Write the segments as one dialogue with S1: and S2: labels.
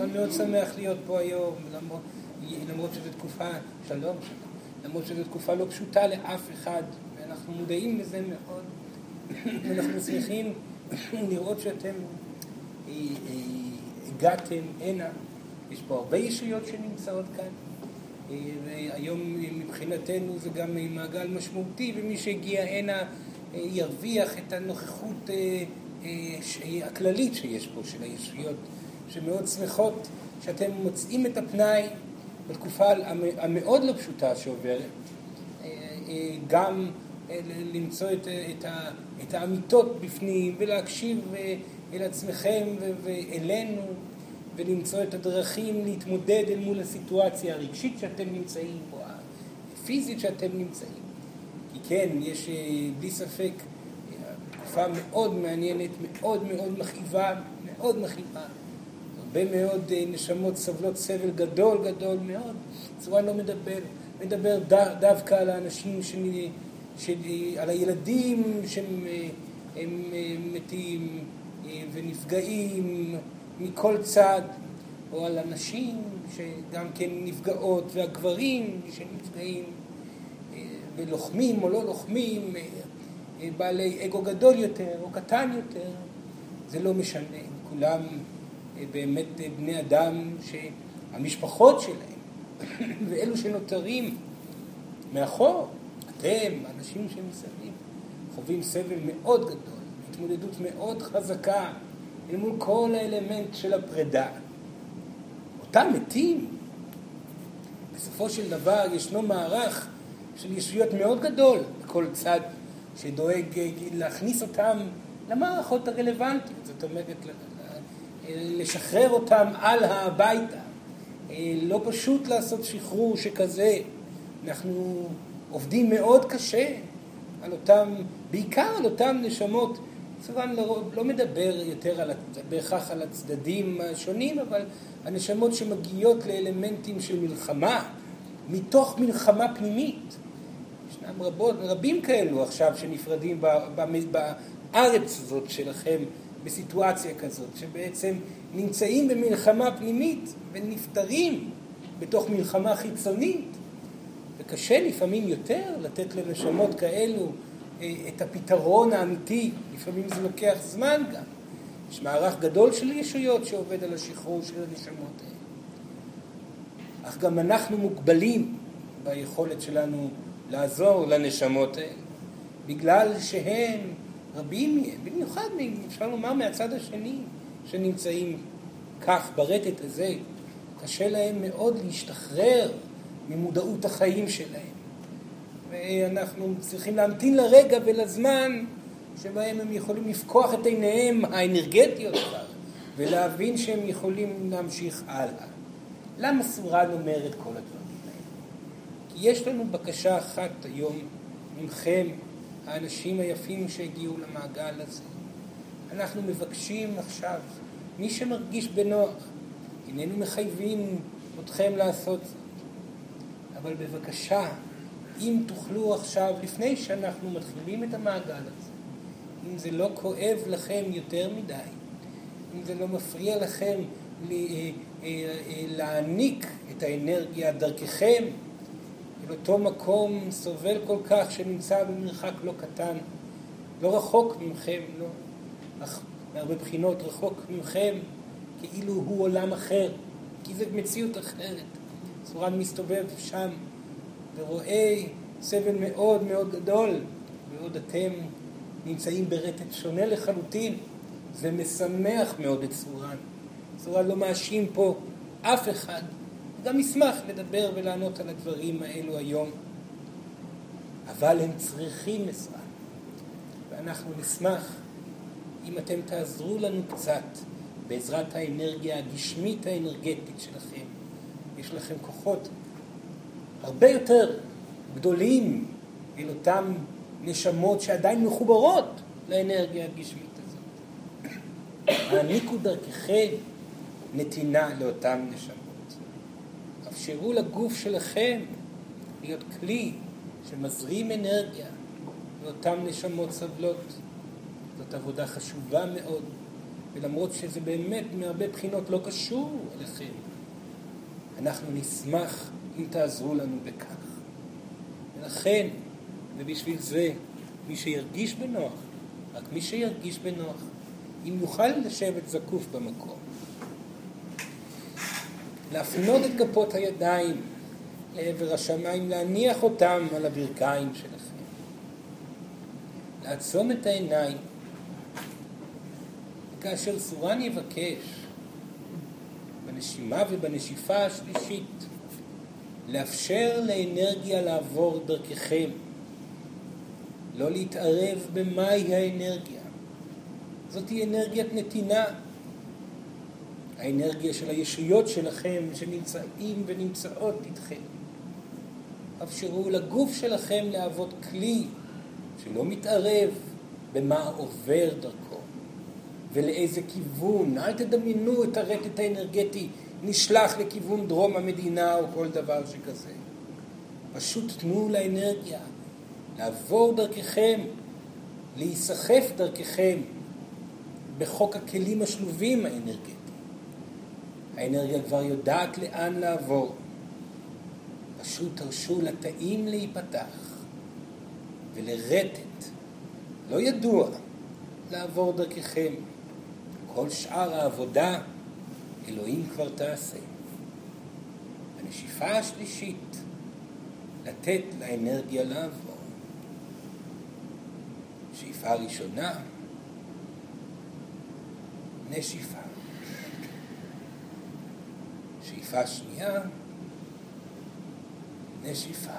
S1: אני מאוד שמח להיות פה היום, למרות, שזו תקופה, שלום, למרות שזו תקופה לא פשוטה לאף אחד, ואנחנו מודעים לזה מאוד, ואנחנו שמחים לראות שאתם אה, אה, הגעתם הנה, יש פה הרבה ישויות שנמצאות כאן. אה, והיום מבחינתנו זה גם מעגל משמעותי, ומי שהגיע הנה ירוויח את הנוכחות הכללית שיש פה של הישויות, שמאוד שמחות שאתם מוצאים את הפנאי בתקופה המאוד לא פשוטה שעוברת, גם למצוא את, את, את האמיתות בפנים ולהקשיב אל עצמכם ואלינו ולמצוא את הדרכים להתמודד אל מול הסיטואציה הרגשית שאתם נמצאים או הפיזית שאתם נמצאים. כי כן, יש בלי ספק תקופה מאוד מעניינת, מאוד מאוד מכאיבה, מאוד מכאיבה. הרבה מאוד נשמות סובלות סבל גדול גדול מאוד. צורה לא מדבר, מדבר דווקא על האנשים, שני, שני, על הילדים שהם הם מתים, ונפגעים מכל צד, או על הנשים שגם כן נפגעות, והגברים שנפגעים, ולוחמים או לא לוחמים, בעלי אגו גדול יותר או קטן יותר, זה לא משנה, כולם באמת בני אדם שהמשפחות שלהם ואלו שנותרים מאחור, אתם, האנשים שמסביב, חווים סבל מאוד גדול. התמודדות מאוד חזקה אל מול כל האלמנט של הפרידה. אותם מתים, בסופו של דבר ישנו מערך של ישויות מאוד גדול בכל צד שדואג להכניס אותם למערכות הרלוונטיות, זאת אומרת לשחרר אותם על הביתה. לא פשוט לעשות שחרור שכזה, אנחנו עובדים מאוד קשה על אותם, בעיקר על אותם נשמות סורן לא, לא מדבר יותר על, בהכרח על הצדדים השונים, אבל הנשמות שמגיעות לאלמנטים של מלחמה, מתוך מלחמה פנימית. ישנם רבות, רבים כאלו עכשיו שנפרדים בארץ הזאת שלכם בסיטואציה כזאת, שבעצם נמצאים במלחמה פנימית ונפטרים בתוך מלחמה חיצונית. וקשה לפעמים יותר לתת לנשמות כאלו את הפתרון האמיתי, לפעמים זה לוקח זמן גם. יש מערך גדול של ישויות שעובד על השחרור של הנשמות האלה. אך גם אנחנו מוגבלים ביכולת שלנו לעזור לנשמות האלה, בגלל שהם, רבים מהם, במיוחד, אפשר לומר, מהצד השני, שנמצאים כך ברטט הזה, קשה להם מאוד להשתחרר ממודעות החיים שלהם. ואנחנו צריכים להמתין לרגע ולזמן שבהם הם יכולים לפקוח את עיניהם האנרגטיות כבר ולהבין שהם יכולים להמשיך הלאה. למה סורן אומר את כל הדברים האלה? כי יש לנו בקשה אחת היום ממכם, האנשים היפים שהגיעו למעגל הזה. אנחנו מבקשים עכשיו, מי שמרגיש בנוח, איננו מחייבים אתכם לעשות זאת, אבל בבקשה, אם תוכלו עכשיו, לפני שאנחנו מתחילים את המעגל הזה, אם זה לא כואב לכם יותר מדי, אם זה לא מפריע לכם אה, אה, אה, להעניק את האנרגיה דרככם אותו מקום סובל כל כך שנמצא במרחק לא קטן, לא רחוק מכם, לא, אך מהרבה בחינות רחוק מכם, כאילו הוא עולם אחר, כי זו מציאות אחרת. צורן מסתובב שם ורואה סבל מאוד מאוד גדול, ועוד אתם נמצאים ברטט שונה לחלוטין, זה משמח מאוד את סורן. סורן לא מאשים פה אף אחד, גם ישמח לדבר ולענות על הדברים האלו היום. אבל הם צריכים עזרה, ואנחנו נשמח אם אתם תעזרו לנו קצת בעזרת האנרגיה הגשמית האנרגטית שלכם. יש לכם כוחות הרבה יותר גדולים אל אותן נשמות שעדיין מחוברות לאנרגיה הגשמית הזאת. העניקו דרככם נתינה לאותן נשמות. אפשרו לגוף שלכם להיות כלי שמזרים אנרגיה לאותן נשמות סבלות. זאת עבודה חשובה מאוד, ולמרות שזה באמת מהרבה בחינות לא קשור אליכם, אנחנו נשמח אם תעזרו לנו בכך. ולכן, ובשביל זה, מי שירגיש בנוח, רק מי שירגיש בנוח, אם יוכל לשבת זקוף במקום, להפנות את כפות הידיים לעבר השמיים, להניח אותם על הברכיים שלכם, לעצום את העיניים, וכאשר סורן יבקש, בנשימה ובנשיפה השלישית, לאפשר לאנרגיה לעבור דרככם, לא להתערב במהי האנרגיה. זאת היא אנרגיית נתינה. האנרגיה של הישויות שלכם שנמצאים ונמצאות איתכם. אפשרו לגוף שלכם להוות כלי שלא מתערב במה עובר דרכו ולאיזה כיוון. אל תדמיינו את הרטט האנרגטי נשלח לכיוון דרום המדינה או כל דבר שכזה. פשוט תנו לאנרגיה לעבור דרככם, להיסחף דרככם בחוק הכלים השלובים האנרגטיים. האנרגיה כבר יודעת לאן לעבור. פשוט תרשו לתאים להיפתח ולרטט, לא ידוע, לעבור דרככם. כל שאר העבודה אלוהים כבר תעשה. הנשיפה השלישית, לתת לאנרגיה לעבור. שאיפה ראשונה, נשיפה. שאיפה שנייה, נשיפה.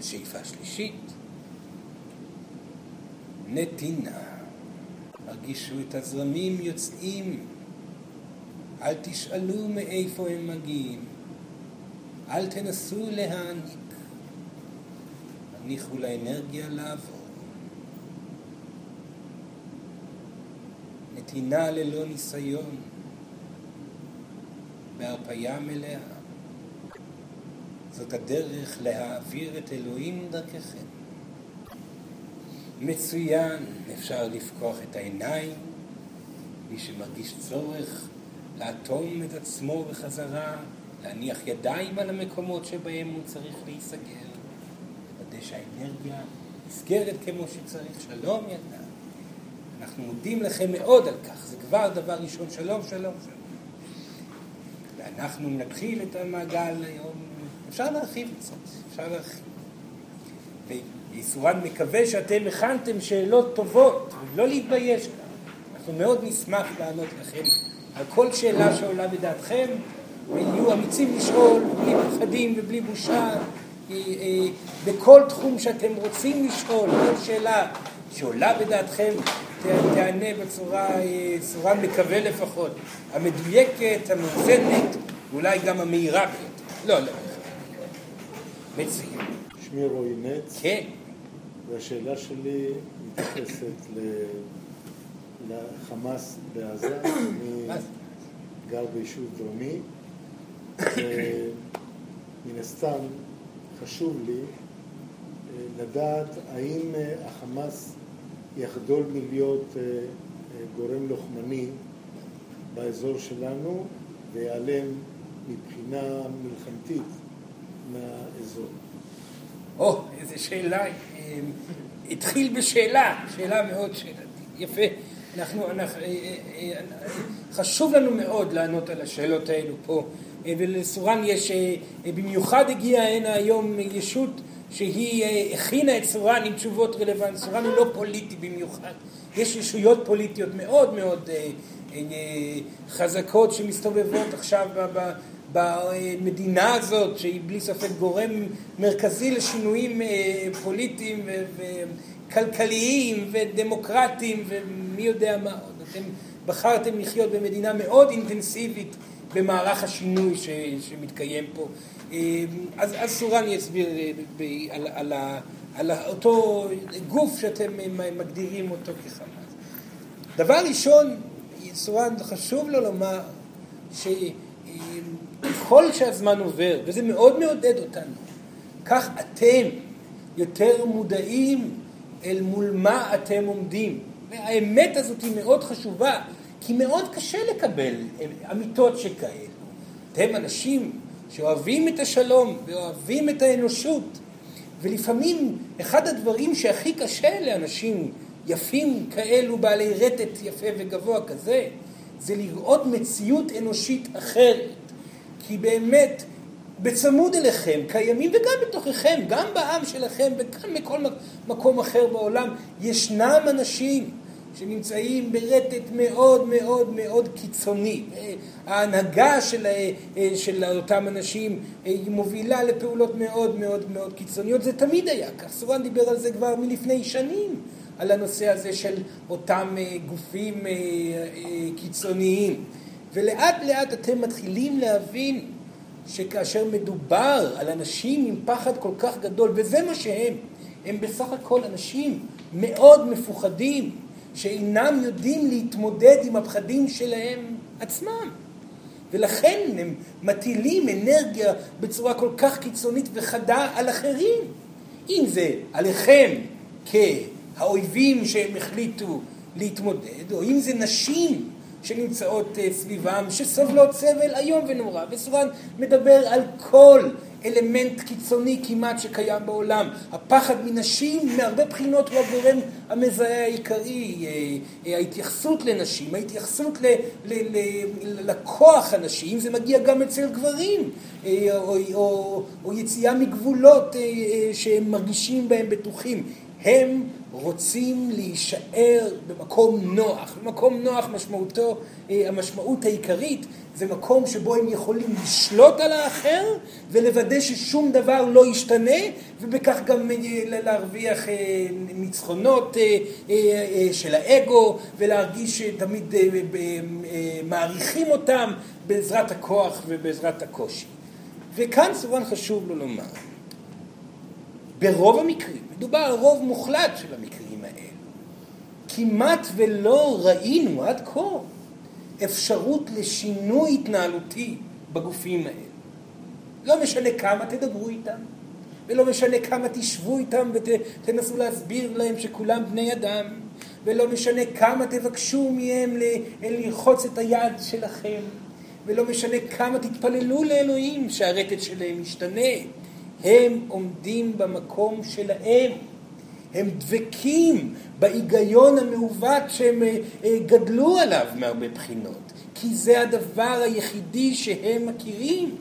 S1: שאיפה שלישית, נתינה. הרגישו את הזרמים יוצאים, אל תשאלו מאיפה הם מגיעים, אל תנסו להעניק, הניחו לאנרגיה לעבור. נתינה ללא ניסיון, בהרפאיה מלאה. זאת הדרך להעביר את אלוהים דרככם. מצוין, אפשר לפקוח את העיניים, מי שמרגיש צורך לאטום את עצמו בחזרה, להניח ידיים על המקומות שבהם הוא צריך להיסגר, לוודא שהאנרגיה נסגרת כמו שצריך. שלום ילדה. אנחנו מודים לכם מאוד על כך, זה כבר דבר ראשון. שלום, שלום, שלום. ואנחנו נתחיל את המעגל היום, אפשר להרחיב קצת, אפשר להרחיב. יסורן מקווה שאתם הכנתם שאלות טובות, ולא להתבייש כאן. אנחנו מאוד נשמח לענות לכם על כל שאלה שעולה בדעתכם, ויהיו אמיצים לשאול, בלי פחדים ובלי בושה, אה, אה, בכל תחום שאתם רוצים לשאול, כל שאלה שעולה בדעתכם, תענה בצורה, אה, סורן מקווה לפחות, המדויקת, המאוזנת, ואולי גם המהירה ביותר. לא, לא. מצוין.
S2: שמי רועי נץ.
S1: כן.
S2: והשאלה שלי מתייחסת לחמאס בעזה. אני גר ביישוב דרומי, ומן הסתם חשוב לי אה, לדעת האם אה, החמאס יחדול מלהיות אה, גורם לוחמני באזור שלנו ויעלם מבחינה מלחמתית מהאזור.
S1: או, איזה שאלה. אמ, התחיל בשאלה, שאלה מאוד שאלתית. יפה. אנחנו, אנחנו, אה, אה, אה, חשוב לנו מאוד לענות על השאלות האלו פה. ולסורן יש, במיוחד הגיעה הנה היום ישות שהיא הכינה את סורן עם תשובות רלוונטיות. סורן הוא לא פוליטי במיוחד. יש ישויות פוליטיות מאוד מאוד חזקות שמסתובבות עכשיו במדינה הזאת, שהיא בלי ספק גורם מרכזי לשינויים אה, פוליטיים וכלכליים ודמוקרטיים ומי יודע מה עוד. אתם בחרתם לחיות במדינה מאוד אינטנסיבית במערך השינוי שמתקיים פה. אה, אז, אז סורן יסביר אה, על, על, על, על אותו גוף שאתם מגדירים אותו כחמאס. דבר ראשון, סורן, חשוב לו לומר ש... ככל שהזמן עובר, וזה מאוד מעודד אותנו, כך אתם יותר מודעים אל מול מה אתם עומדים. והאמת הזאת היא מאוד חשובה, כי מאוד קשה לקבל אמיתות שכאלו. אתם אנשים שאוהבים את השלום ואוהבים את האנושות, ולפעמים אחד הדברים שהכי קשה לאנשים יפים כאלו, בעלי רטט יפה וגבוה כזה, זה לראות מציאות אנושית אחרת. כי באמת, בצמוד אליכם, קיימים, וגם בתוככם, גם בעם שלכם, וגם בכל מקום אחר בעולם, ישנם אנשים שנמצאים ברטט מאוד מאוד מאוד קיצוני. ההנהגה של, של אותם אנשים היא מובילה לפעולות מאוד מאוד מאוד קיצוניות, זה תמיד היה כך. סורן דיבר על זה כבר מלפני שנים. על הנושא הזה של אותם אה, גופים אה, אה, קיצוניים. ולאט לאט אתם מתחילים להבין שכאשר מדובר על אנשים עם פחד כל כך גדול, וזה מה שהם, הם בסך הכל אנשים מאוד מפוחדים, שאינם יודעים להתמודד עם הפחדים שלהם עצמם. ולכן הם מטילים אנרגיה בצורה כל כך קיצונית וחדה על אחרים. אם זה עליכם כ... האויבים שהם החליטו להתמודד, או אם זה נשים שנמצאות אה, סביבם, שסובלות סבל איום ונורא. וסורן מדבר על כל אלמנט קיצוני כמעט שקיים בעולם. הפחד מנשים מהרבה בחינות הוא הגורם המזהה העיקרי. אה, אה, ההתייחסות לנשים, ההתייחסות ל, ל, ל, לכוח הנשי, אם זה מגיע גם אצל גברים, או, או, או יציאה מגבולות שהם מרגישים בהם בטוחים. הם רוצים להישאר במקום נוח. במקום נוח משמעותו, אה, המשמעות העיקרית זה מקום שבו הם יכולים לשלוט על האחר ולוודא ששום דבר לא ישתנה ובכך גם אה, להרוויח אה, ניצחונות של האגו ולהרגיש שתמיד מעריכים אותם בעזרת הכוח ובעזרת הקושי. וכאן סורן חשוב לו לומר ברוב המקרים, מדובר על רוב מוחלט של המקרים האלה, כמעט ולא ראינו עד כה אפשרות לשינוי התנהלותי בגופים האלה. לא משנה כמה תדברו איתם, ולא משנה כמה תשבו איתם ותנסו להסביר להם שכולם בני אדם, ולא משנה כמה תבקשו מהם ללחוץ את היד שלכם, ולא משנה כמה תתפללו לאלוהים שהרטט שלהם ישתנה. הם עומדים במקום שלהם. הם דבקים בהיגיון המעוות שהם אה, אה, גדלו עליו מהרבה בחינות, כי זה הדבר היחידי שהם מכירים.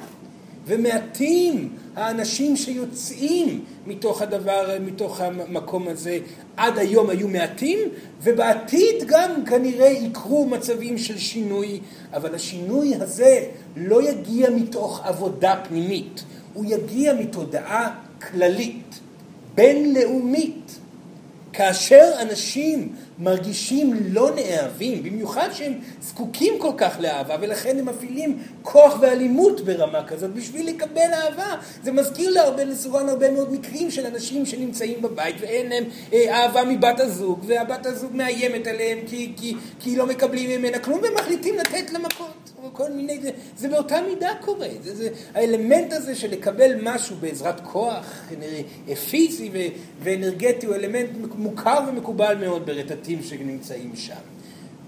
S1: ומעטים האנשים שיוצאים מתוך הדבר, מתוך המקום הזה. עד היום היו מעטים, ובעתיד גם כנראה יקרו מצבים של שינוי, אבל השינוי הזה לא יגיע מתוך עבודה פנימית. הוא יגיע מתודעה כללית, בינלאומית. כאשר אנשים מרגישים לא נאהבים, במיוחד שהם זקוקים כל כך לאהבה, ולכן הם מפעילים כוח ואלימות ברמה כזאת בשביל לקבל אהבה. זה מזכיר להרבה, לסורן הרבה מאוד מקרים של אנשים שנמצאים בבית ואין להם אה, אהבה מבת הזוג, והבת הזוג מאיימת עליהם כי, כי, כי לא מקבלים ממנה כלום, ומחליטים לתת לה מכות. כל מיני, זה, זה באותה מידה קורה. זה, זה, האלמנט הזה של לקבל משהו בעזרת כוח פיזי ואנרגטי הוא אלמנט מוכר ומקובל מאוד ברטטים שנמצאים שם.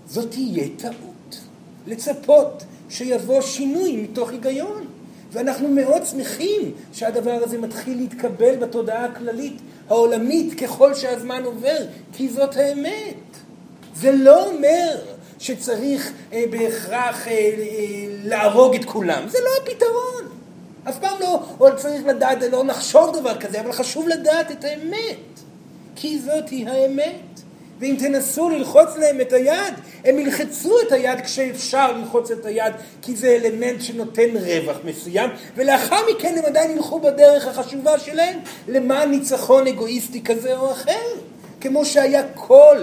S1: זאת תהיה טעות. לצפות שיבוא שינוי מתוך היגיון. ואנחנו מאוד שמחים שהדבר הזה מתחיל להתקבל בתודעה הכללית העולמית ככל שהזמן עובר, כי זאת האמת. זה לא אומר שצריך אה, בהכרח אה, אה, להרוג את כולם. זה לא הפתרון. אף פעם לא, או צריך לדעת, לא נחשוב דבר כזה, אבל חשוב לדעת את האמת. כי זאת היא האמת. ואם תנסו ללחוץ להם את היד, הם ילחצו את היד כשאפשר ללחוץ את היד, כי זה אלמנט שנותן רווח מסוים, ולאחר מכן הם עדיין ילכו בדרך החשובה שלהם למען ניצחון אגואיסטי כזה או אחר. כמו שהיה כל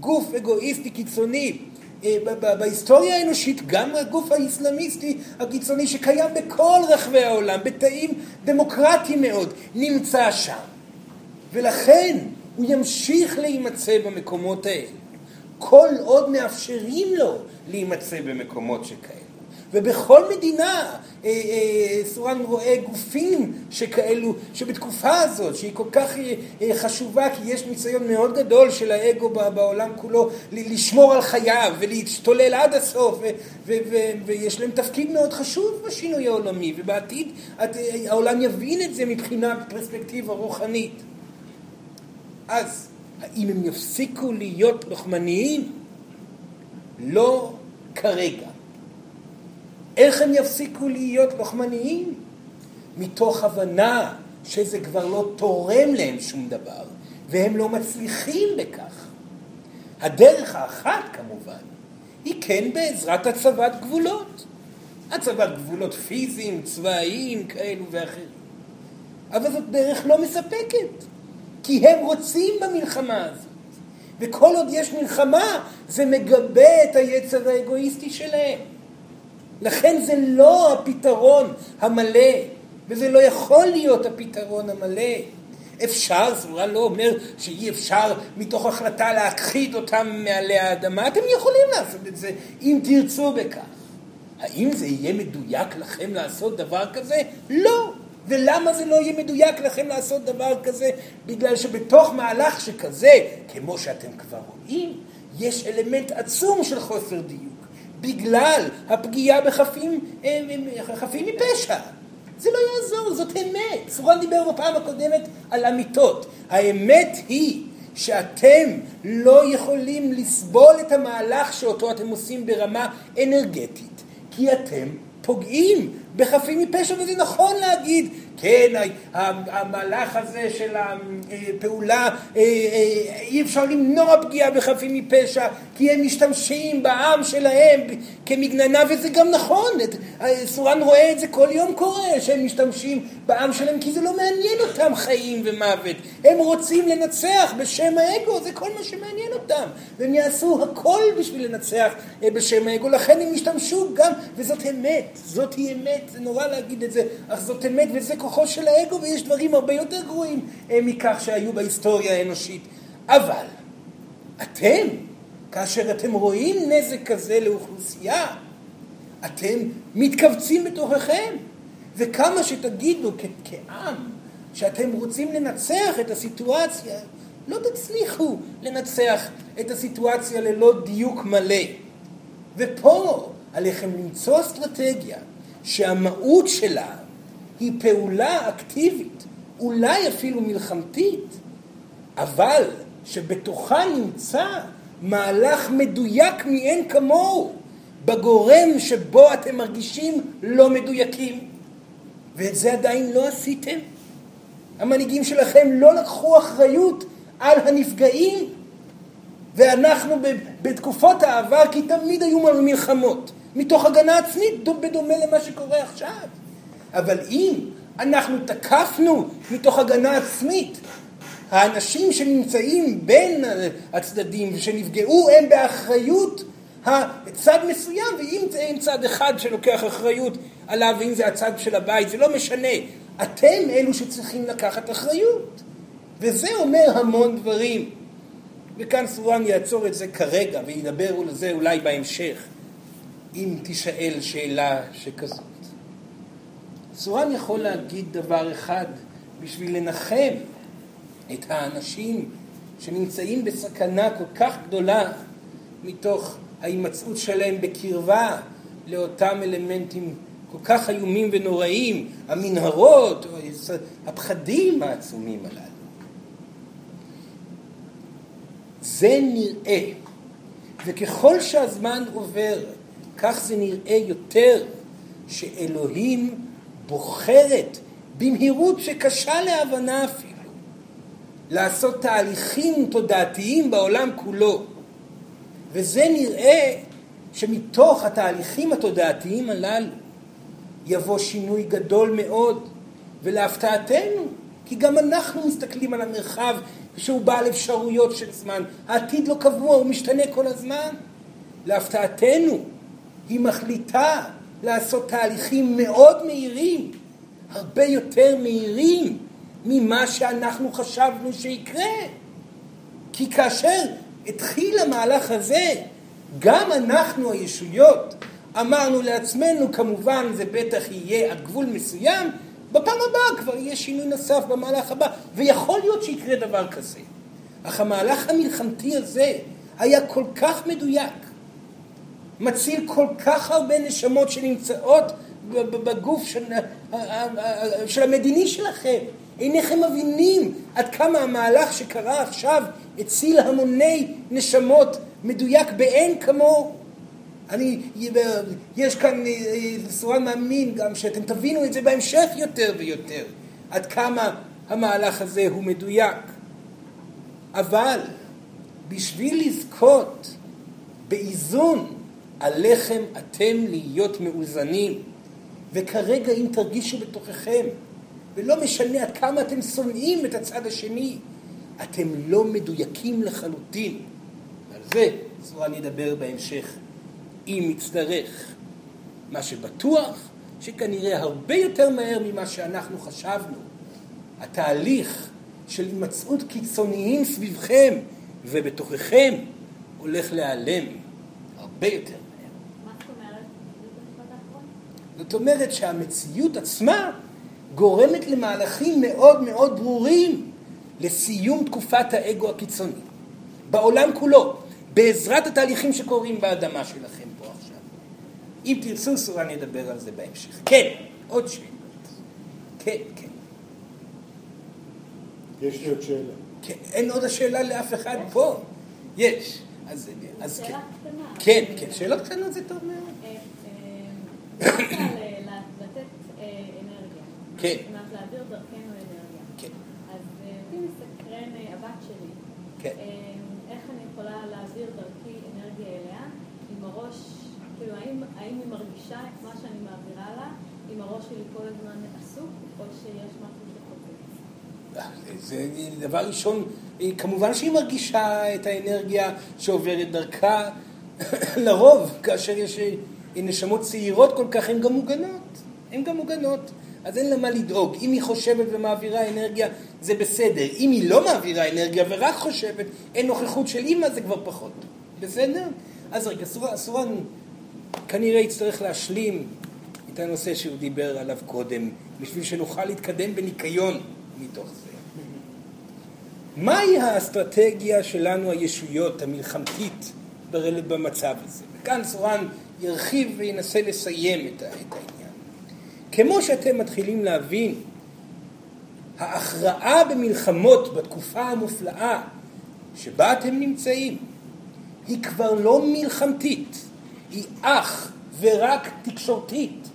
S1: גוף אגואיסטי קיצוני בהיסטוריה האנושית, גם הגוף האסלאמיסטי הקיצוני שקיים בכל רחבי העולם, בתאים דמוקרטיים מאוד, נמצא שם. ולכן הוא ימשיך להימצא במקומות האלה, כל עוד מאפשרים לו להימצא במקומות שכאלה. ובכל מדינה אה, אה, סורן רואה גופים שכאלו, שבתקופה הזאת, שהיא כל כך אה, חשובה, כי יש ניסיון מאוד גדול של האגו בעולם כולו לשמור על חייו ולהשתולל עד הסוף, ויש להם תפקיד מאוד חשוב בשינוי העולמי, ובעתיד העולם יבין את זה מבחינת פרספקטיבה רוחנית. אז האם הם יפסיקו להיות לוחמניים? לא כרגע. איך הם יפסיקו להיות לוחמניים? מתוך הבנה שזה כבר לא תורם להם שום דבר, והם לא מצליחים בכך. הדרך האחת כמובן, היא כן בעזרת הצבת גבולות. הצבת גבולות פיזיים, צבאיים, כאלו ואחרים. אבל זאת דרך לא מספקת, כי הם רוצים במלחמה הזאת. וכל עוד יש מלחמה, זה מגבה את היצר האגואיסטי שלהם. לכן זה לא הפתרון המלא, וזה לא יכול להיות הפתרון המלא. אפשר, אולי לא אומר שאי אפשר מתוך החלטה להכחיד אותם מעלי האדמה, אתם יכולים לעשות את זה אם תרצו בכך. האם זה יהיה מדויק לכם לעשות דבר כזה? לא. ולמה זה לא יהיה מדויק לכם לעשות דבר כזה? בגלל שבתוך מהלך שכזה, כמו שאתם כבר רואים, יש אלמנט עצום של חוסר דיוק. בגלל הפגיעה בחפים אה, חפים מפשע. זה לא יעזור, זאת אמת. סורן דיבר בפעם הקודמת על אמיתות. האמת היא שאתם לא יכולים לסבול את המהלך שאותו אתם עושים ברמה אנרגטית, כי אתם פוגעים בחפים מפשע, וזה נכון להגיד, כן, המהלך הזה של הפעולה, אה, אה, אי אפשר למנוע פגיעה בחפים מפשע, כי הם משתמשים בעם שלהם כמגננה, וזה גם נכון, סורן רואה את זה כל יום קורה, שהם משתמשים בעם שלהם, כי זה לא מעניין אותם חיים ומוות. הם רוצים לנצח בשם האגו, זה כל מה שמעניין אותם. והם יעשו הכל בשביל לנצח אה, בשם האגו, לכן הם ישתמשו גם, וזאת אמת, זאת היא אמת, זה נורא להגיד את זה, אך זאת אמת וזה כוחו של האגו, ויש דברים הרבה יותר גרועים אה, מכך שהיו בהיסטוריה האנושית. אבל אתם, כאשר אתם רואים נזק כזה לאוכלוסייה, אתם מתכווצים בתוככם. וכמה שתגידו כעם שאתם רוצים לנצח את הסיטואציה, לא תצליחו לנצח את הסיטואציה ללא דיוק מלא. ופה עליכם למצוא אסטרטגיה שהמהות שלה היא פעולה אקטיבית, אולי אפילו מלחמתית, אבל שבתוכה נמצא מהלך מדויק מאין כמוהו, בגורם שבו אתם מרגישים לא מדויקים. ואת זה עדיין לא עשיתם. המנהיגים שלכם לא לקחו אחריות על הנפגעים, ואנחנו בתקופות העבר, כי תמיד היו מלחמות, מתוך הגנה עצמית, בדומה למה שקורה עכשיו. אבל אם אנחנו תקפנו מתוך הגנה עצמית, האנשים שנמצאים בין הצדדים ושנפגעו הם באחריות הצד מסוים, ואם זה אין צד אחד שלוקח אחריות עליו, ואם זה הצד של הבית, זה לא משנה. אתם אלו שצריכים לקחת אחריות. וזה אומר המון דברים. וכאן סורן יעצור את זה כרגע וידבר על זה אולי בהמשך, אם תישאל שאלה שכזאת. סורן יכול להגיד דבר אחד בשביל לנחם את האנשים שנמצאים בסכנה כל כך גדולה מתוך ההימצאות שלהם בקרבה לאותם אלמנטים כל כך איומים ונוראים, המנהרות, הפחדים העצומים הללו. זה נראה, וככל שהזמן עובר, כך זה נראה יותר, שאלוהים בוחרת במהירות שקשה להבנה אפילו, לעשות תהליכים תודעתיים בעולם כולו. וזה נראה שמתוך התהליכים התודעתיים הללו יבוא שינוי גדול מאוד, ולהפתעתנו, כי גם אנחנו מסתכלים על המרחב שהוא בעל אפשרויות של זמן. העתיד לא קבוע, הוא משתנה כל הזמן. להפתעתנו, היא מחליטה לעשות תהליכים מאוד מהירים, הרבה יותר מהירים ממה שאנחנו חשבנו שיקרה. כי כאשר התחיל המהלך הזה, גם אנחנו הישויות אמרנו לעצמנו, כמובן זה בטח יהיה עד גבול מסוים, בפעם הבאה כבר יהיה שינוי נוסף במהלך הבא, ויכול להיות שיקרה דבר כזה. אך המהלך המלחמתי הזה היה כל כך מדויק, מציל כל כך הרבה נשמות שנמצאות בגוף של, של המדיני שלכם. אינכם מבינים עד כמה המהלך שקרה עכשיו הציל המוני נשמות מדויק באין כמוהו. יש כאן סורן מאמין גם שאתם תבינו את זה בהמשך יותר ויותר, עד כמה המהלך הזה הוא מדויק. אבל בשביל לזכות באיזון עליכם אתם להיות מאוזנים. וכרגע אם תרגישו בתוככם, ולא משנה עד כמה אתם שונאים את הצד השני, אתם לא מדויקים לחלוטין. על זה אני אדבר בהמשך, אם יצטרך. מה שבטוח, שכנראה הרבה יותר מהר ממה שאנחנו חשבנו, התהליך של הימצאות קיצוניים סביבכם ובתוככם הולך להיעלם הרבה יותר מהר.
S3: מה זאת אומרת?
S1: זאת אומרת שהמציאות עצמה גורמת למהלכים מאוד מאוד ברורים לסיום תקופת האגו הקיצוני. בעולם כולו, בעזרת התהליכים שקורים באדמה שלכם פה עכשיו. אם תרצו, סורה אני אדבר על זה בהמשך. כן, עוד שאלות. כן, כן.
S2: יש לי עוד שאלה.
S1: כן, אין עוד השאלה לאף אחד פה. יש. אז, אז כן.
S3: שאלה קטנה.
S1: כן, כן, שאלות קטנות זה טוב מאוד. כן.
S3: זאת אומרת, להעביר דרכנו אנרגיה.
S1: כן.
S3: אז אותי מסקרן אה, הבת שלי.
S1: כן.
S3: אה, איך אני יכולה להעביר דרכי אנרגיה אליה, עם הראש, כאילו, האם האם היא מרגישה את מה שאני מעבירה לה, אם הראש שלי כל הזמן עסוק, או שיש משהו שחוצץ?
S1: זה דבר ראשון, כמובן שהיא מרגישה את האנרגיה שעוברת דרכה, לרוב, כאשר יש נשמות צעירות כל כך, הן גם מוגנות, הן גם מוגנות. אז אין לה מה לדאוג. אם היא חושבת ומעבירה אנרגיה, זה בסדר. אם היא לא מעבירה אנרגיה ורק חושבת, אין נוכחות של אימא, זה כבר פחות. בסדר? אז רגע, סורן, כנראה יצטרך להשלים את הנושא שהוא דיבר עליו קודם, בשביל שנוכל להתקדם בניקיון מתוך זה. מהי האסטרטגיה שלנו, הישויות, המלחמתית, במצב הזה? וכאן סורן ירחיב וינסה לסיים את העניין. כמו שאתם מתחילים להבין, ההכרעה במלחמות בתקופה המופלאה שבה אתם נמצאים, היא כבר לא מלחמתית, היא אך ורק תקשורתית.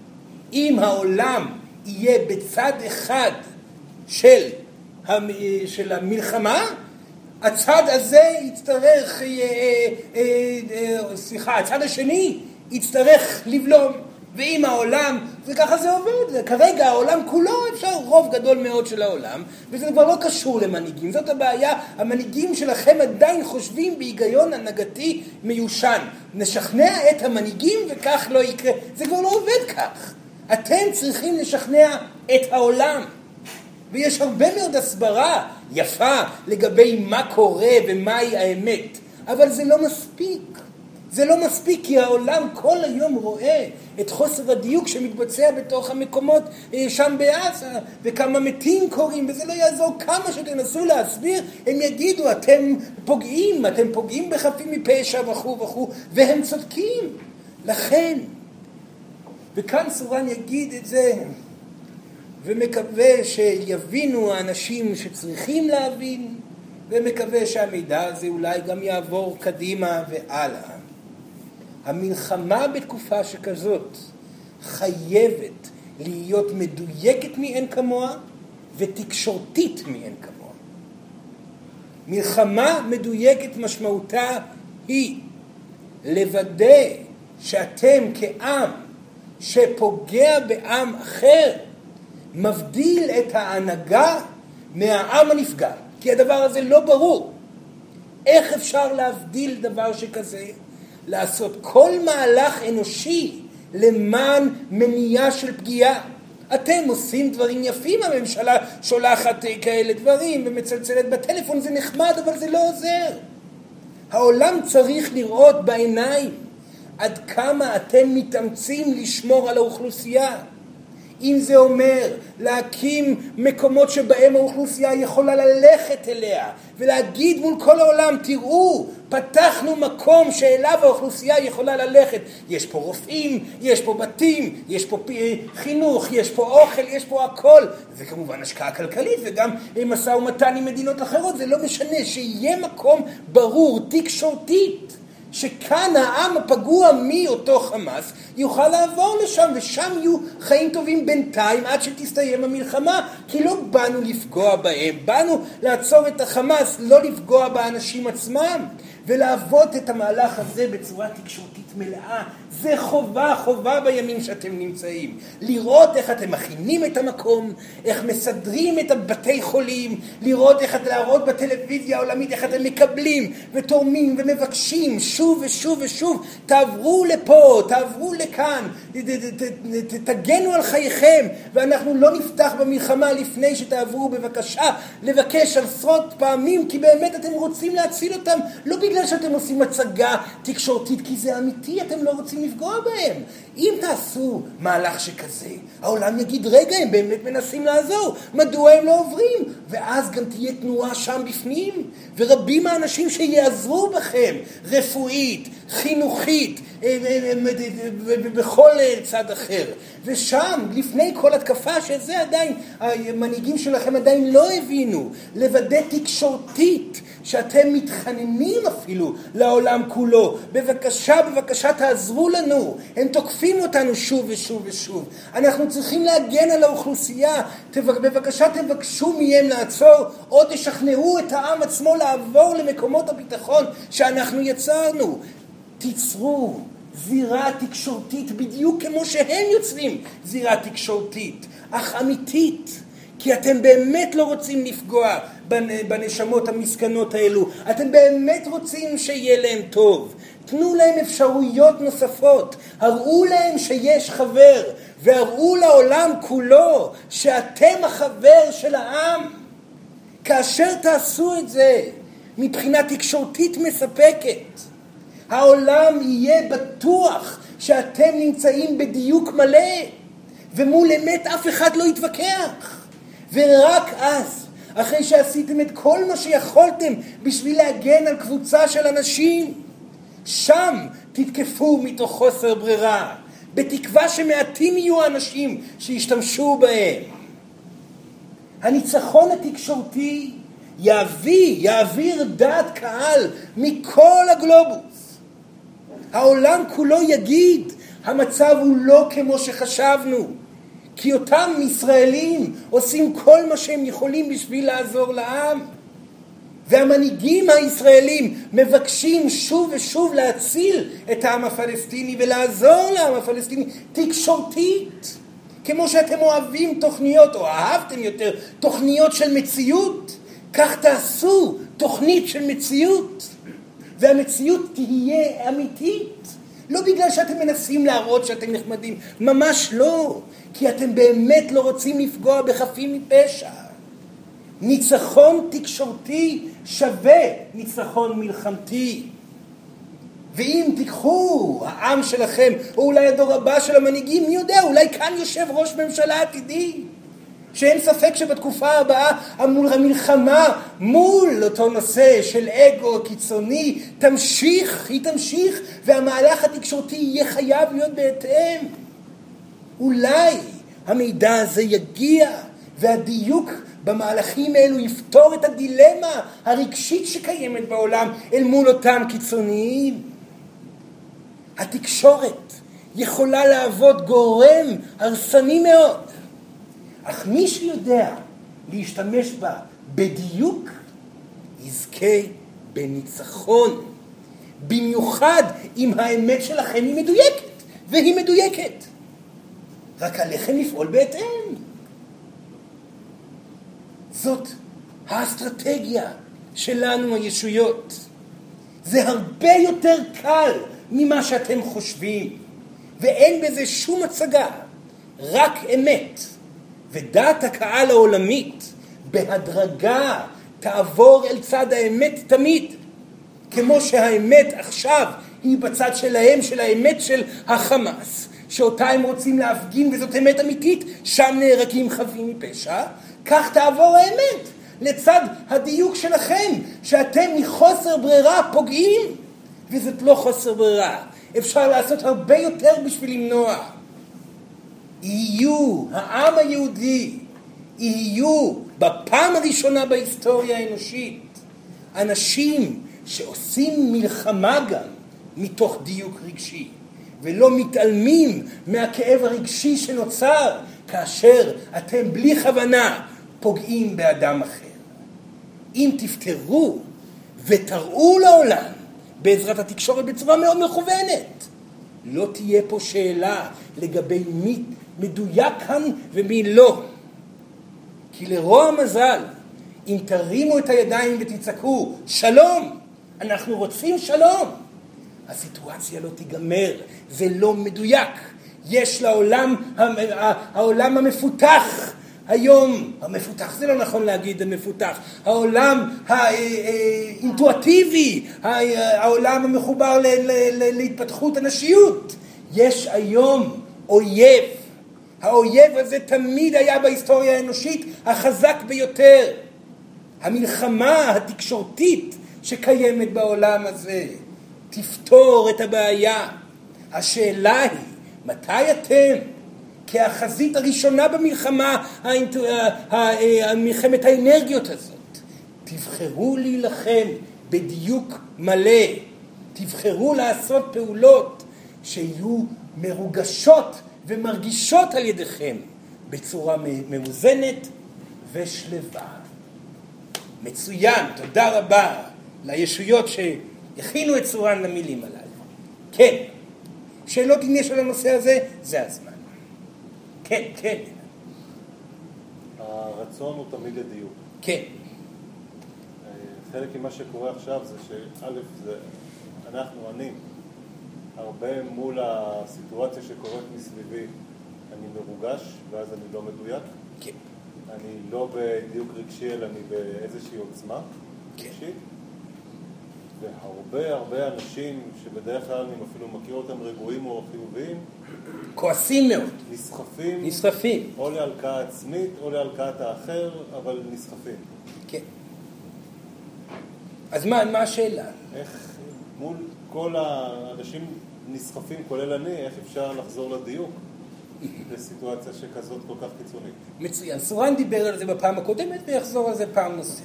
S1: אם העולם יהיה בצד אחד של, המ- של המלחמה, הצד הזה יצטרך, אה, אה, אה, סליחה, הצד השני יצטרך לבלום. ואם העולם, וככה זה עובד, כרגע העולם כולו אפשר רוב גדול מאוד של העולם, וזה כבר לא קשור למנהיגים, זאת הבעיה, המנהיגים שלכם עדיין חושבים בהיגיון הנהגתי מיושן. נשכנע את המנהיגים וכך לא יקרה, זה כבר לא עובד כך. אתם צריכים לשכנע את העולם. ויש הרבה מאוד הסברה יפה לגבי מה קורה ומהי האמת, אבל זה לא מספיק. זה לא מספיק כי העולם כל היום רואה את חוסר הדיוק שמתבצע בתוך המקומות אה, שם בעזה וכמה מתים קורים וזה לא יעזור כמה שתנסו להסביר הם יגידו אתם פוגעים, אתם פוגעים בחפים מפשע וכו' וכו' והם צודקים לכן וכאן סורן יגיד את זה ומקווה שיבינו האנשים שצריכים להבין, ומקווה שהמידע הזה אולי גם יעבור קדימה והלאה. המלחמה בתקופה שכזאת חייבת להיות מדויקת מאין כמוה ותקשורתית מאין כמוה. מלחמה מדויקת משמעותה היא לוודא שאתם כעם שפוגע בעם אחר מבדיל את ההנהגה מהעם הנפגע, כי הדבר הזה לא ברור. איך אפשר להבדיל דבר שכזה? לעשות כל מהלך אנושי למען מניעה של פגיעה. אתם עושים דברים יפים, הממשלה שולחת אה, כאלה דברים ומצלצלת בטלפון, זה נחמד, אבל זה לא עוזר. העולם צריך לראות בעיניים. עד כמה אתם מתאמצים לשמור על האוכלוסייה. אם זה אומר להקים מקומות שבהם האוכלוסייה יכולה ללכת אליה ולהגיד מול כל העולם, תראו, פתחנו מקום שאליו האוכלוסייה יכולה ללכת. יש פה רופאים, יש פה בתים, יש פה חינוך, יש פה אוכל, יש פה הכל. זה כמובן השקעה כלכלית וגם משא ומתן עם מדינות אחרות, זה לא משנה, שיהיה מקום ברור, תקשורתית. שכאן העם הפגוע מאותו חמאס יוכל לעבור לשם ושם יהיו חיים טובים בינתיים עד שתסתיים המלחמה כי לא באנו לפגוע בהם, באנו לעצור את החמאס, לא לפגוע באנשים עצמם ולעבוד את המהלך הזה בצורה תקשורתית מלאה. זה חובה, חובה בימים שאתם נמצאים. לראות איך אתם מכינים את המקום, איך מסדרים את הבתי חולים, לראות איך אתם, להראות בטלוויזיה העולמית איך אתם מקבלים ותורמים ומבקשים שוב ושוב ושוב, תעברו לפה, תעברו לכאן, תגנו על חייכם, ואנחנו לא נפתח במלחמה לפני שתעברו בבקשה לבקש עשרות פעמים, כי באמת אתם רוצים להציל אותם, לא בגלל שאתם עושים הצגה תקשורתית, כי זה אמיתי, אתם לא רוצים לפגוע בהם. אם תעשו מהלך שכזה, העולם יגיד, רגע, הם באמת מנסים לעזור, מדוע הם לא עוברים? ואז גם תהיה תנועה שם בפנים, ורבים האנשים שיעזרו בכם, רפואית, חינוכית, אה, אה, אה, בכל צד אחר. ושם, לפני כל התקפה, שזה עדיין, המנהיגים שלכם עדיין לא הבינו, לוודא תקשורתית, שאתם מתחננים אפילו לעולם כולו. בבקשה, בבקשה תעזרו לנו. הם תוקפים אותנו שוב ושוב ושוב. אנחנו צריכים להגן על האוכלוסייה. בבקשה תבקשו מהם לעצור, או תשכנעו את העם עצמו לעבור למקומות הביטחון שאנחנו יצרנו. תיצרו זירה תקשורתית בדיוק כמו שהם יוצרים זירה תקשורתית, אך אמיתית. כי אתם באמת לא רוצים לפגוע בנשמות המסכנות האלו, אתם באמת רוצים שיהיה להם טוב. תנו להם אפשרויות נוספות, הראו להם שיש חבר, והראו לעולם כולו שאתם החבר של העם. כאשר תעשו את זה מבחינה תקשורתית מספקת, העולם יהיה בטוח שאתם נמצאים בדיוק מלא, ומול אמת אף אחד לא יתווכח. ורק אז, אחרי שעשיתם את כל מה שיכולתם בשביל להגן על קבוצה של אנשים, שם תתקפו מתוך חוסר ברירה, בתקווה שמעטים יהיו האנשים שישתמשו בהם. הניצחון התקשורתי יביא, יעביר דעת קהל מכל הגלובוס. העולם כולו יגיד, המצב הוא לא כמו שחשבנו. כי אותם ישראלים עושים כל מה שהם יכולים בשביל לעזור לעם. והמנהיגים הישראלים מבקשים שוב ושוב להציל את העם הפלסטיני ולעזור לעם הפלסטיני תקשורתית. כמו שאתם אוהבים תוכניות, או אהבתם יותר, תוכניות של מציאות, כך תעשו תוכנית של מציאות. והמציאות תהיה אמיתית. לא בגלל שאתם מנסים להראות שאתם נחמדים, ממש לא. כי אתם באמת לא רוצים לפגוע בחפים מפשע. ניצחון תקשורתי שווה ניצחון מלחמתי. ואם תיקחו, העם שלכם, או אולי הדור הבא של המנהיגים, מי יודע, אולי כאן יושב ראש ממשלה עתידי. שאין ספק שבתקופה הבאה מול המלחמה, מול אותו נושא של אגו קיצוני, תמשיך, היא תמשיך, והמהלך התקשורתי יהיה חייב להיות בהתאם. אולי המידע הזה יגיע והדיוק במהלכים האלו יפתור את הדילמה הרגשית שקיימת בעולם אל מול אותם קיצוניים. התקשורת יכולה להוות גורם הרסני מאוד, אך מי שיודע להשתמש בה בדיוק, יזכה בניצחון. במיוחד אם האמת שלכם היא מדויקת, והיא מדויקת. רק עליכם לפעול בהתאם. זאת האסטרטגיה שלנו הישויות. זה הרבה יותר קל ממה שאתם חושבים, ואין בזה שום הצגה, רק אמת. ודעת הקהל העולמית בהדרגה תעבור אל צד האמת תמיד, כמו שהאמת עכשיו היא בצד שלהם, של האמת של החמאס, שאותה הם רוצים להפגין וזאת אמת אמיתית, שם נהרגים חפים מפשע, כך תעבור האמת, לצד הדיוק שלכם, שאתם מחוסר ברירה פוגעים, וזאת לא חוסר ברירה, אפשר לעשות הרבה יותר בשביל למנוע. יהיו, העם היהודי, יהיו בפעם הראשונה בהיסטוריה האנושית אנשים שעושים מלחמה גם מתוך דיוק רגשי ולא מתעלמים מהכאב הרגשי שנוצר כאשר אתם בלי כוונה פוגעים באדם אחר. אם תפתרו ותראו לעולם בעזרת התקשורת בצורה מאוד מכוונת, לא תהיה פה שאלה לגבי מי מדויק כאן ומי לא. כי לרוע המזל, אם תרימו את הידיים ותצעקו שלום, אנחנו רוצים שלום, הסיטואציה לא תיגמר, זה לא מדויק. יש לעולם, העולם המפותח היום, המפותח זה לא נכון להגיד המפותח, העולם האינטואטיבי, העולם המחובר להתפתחות הנשיות, יש היום אויב האויב הזה תמיד היה בהיסטוריה האנושית החזק ביותר. המלחמה התקשורתית שקיימת בעולם הזה תפתור את הבעיה. השאלה היא, מתי אתם, כהחזית הראשונה במלחמה, מלחמת האנרגיות הזאת, תבחרו להילחם בדיוק מלא, תבחרו לעשות פעולות שיהיו מרוגשות ומרגישות על ידיכם בצורה מאוזנת ושלווה. מצוין, תודה רבה לישויות שהכינו את צורן למילים הללו. כן, שאלות אם יש על הנושא הזה, זה הזמן. כן, כן.
S4: הרצון הוא תמיד לדיוק.
S1: כן.
S4: חלק ממה שקורה עכשיו זה שא' זה אנחנו, אני, הרבה מול הסיטואציה שקורית מסביבי, אני מרוגש ואז אני לא מדויק.
S1: כן.
S4: אני לא בדיוק רגשי, אלא אני באיזושהי עוצמה
S1: כן.
S4: רגשית. והרבה הרבה אנשים שבדרך כלל אני אפילו מכיר אותם רגועים או חיוביים,
S1: כועסים מאוד,
S4: נסחפים,
S1: נסחפים.
S4: או להלקאה עצמית או להלקאת האחר, אבל נסחפים.
S1: כן. אז מה, מה השאלה?
S4: איך מול כל האנשים נסחפים, כולל אני, איך אפשר לחזור לדיוק בסיטואציה שכזאת כל כך קיצונית?
S1: מצוין. סורן דיבר על זה בפעם הקודמת ויחזור על זה פעם נוספת.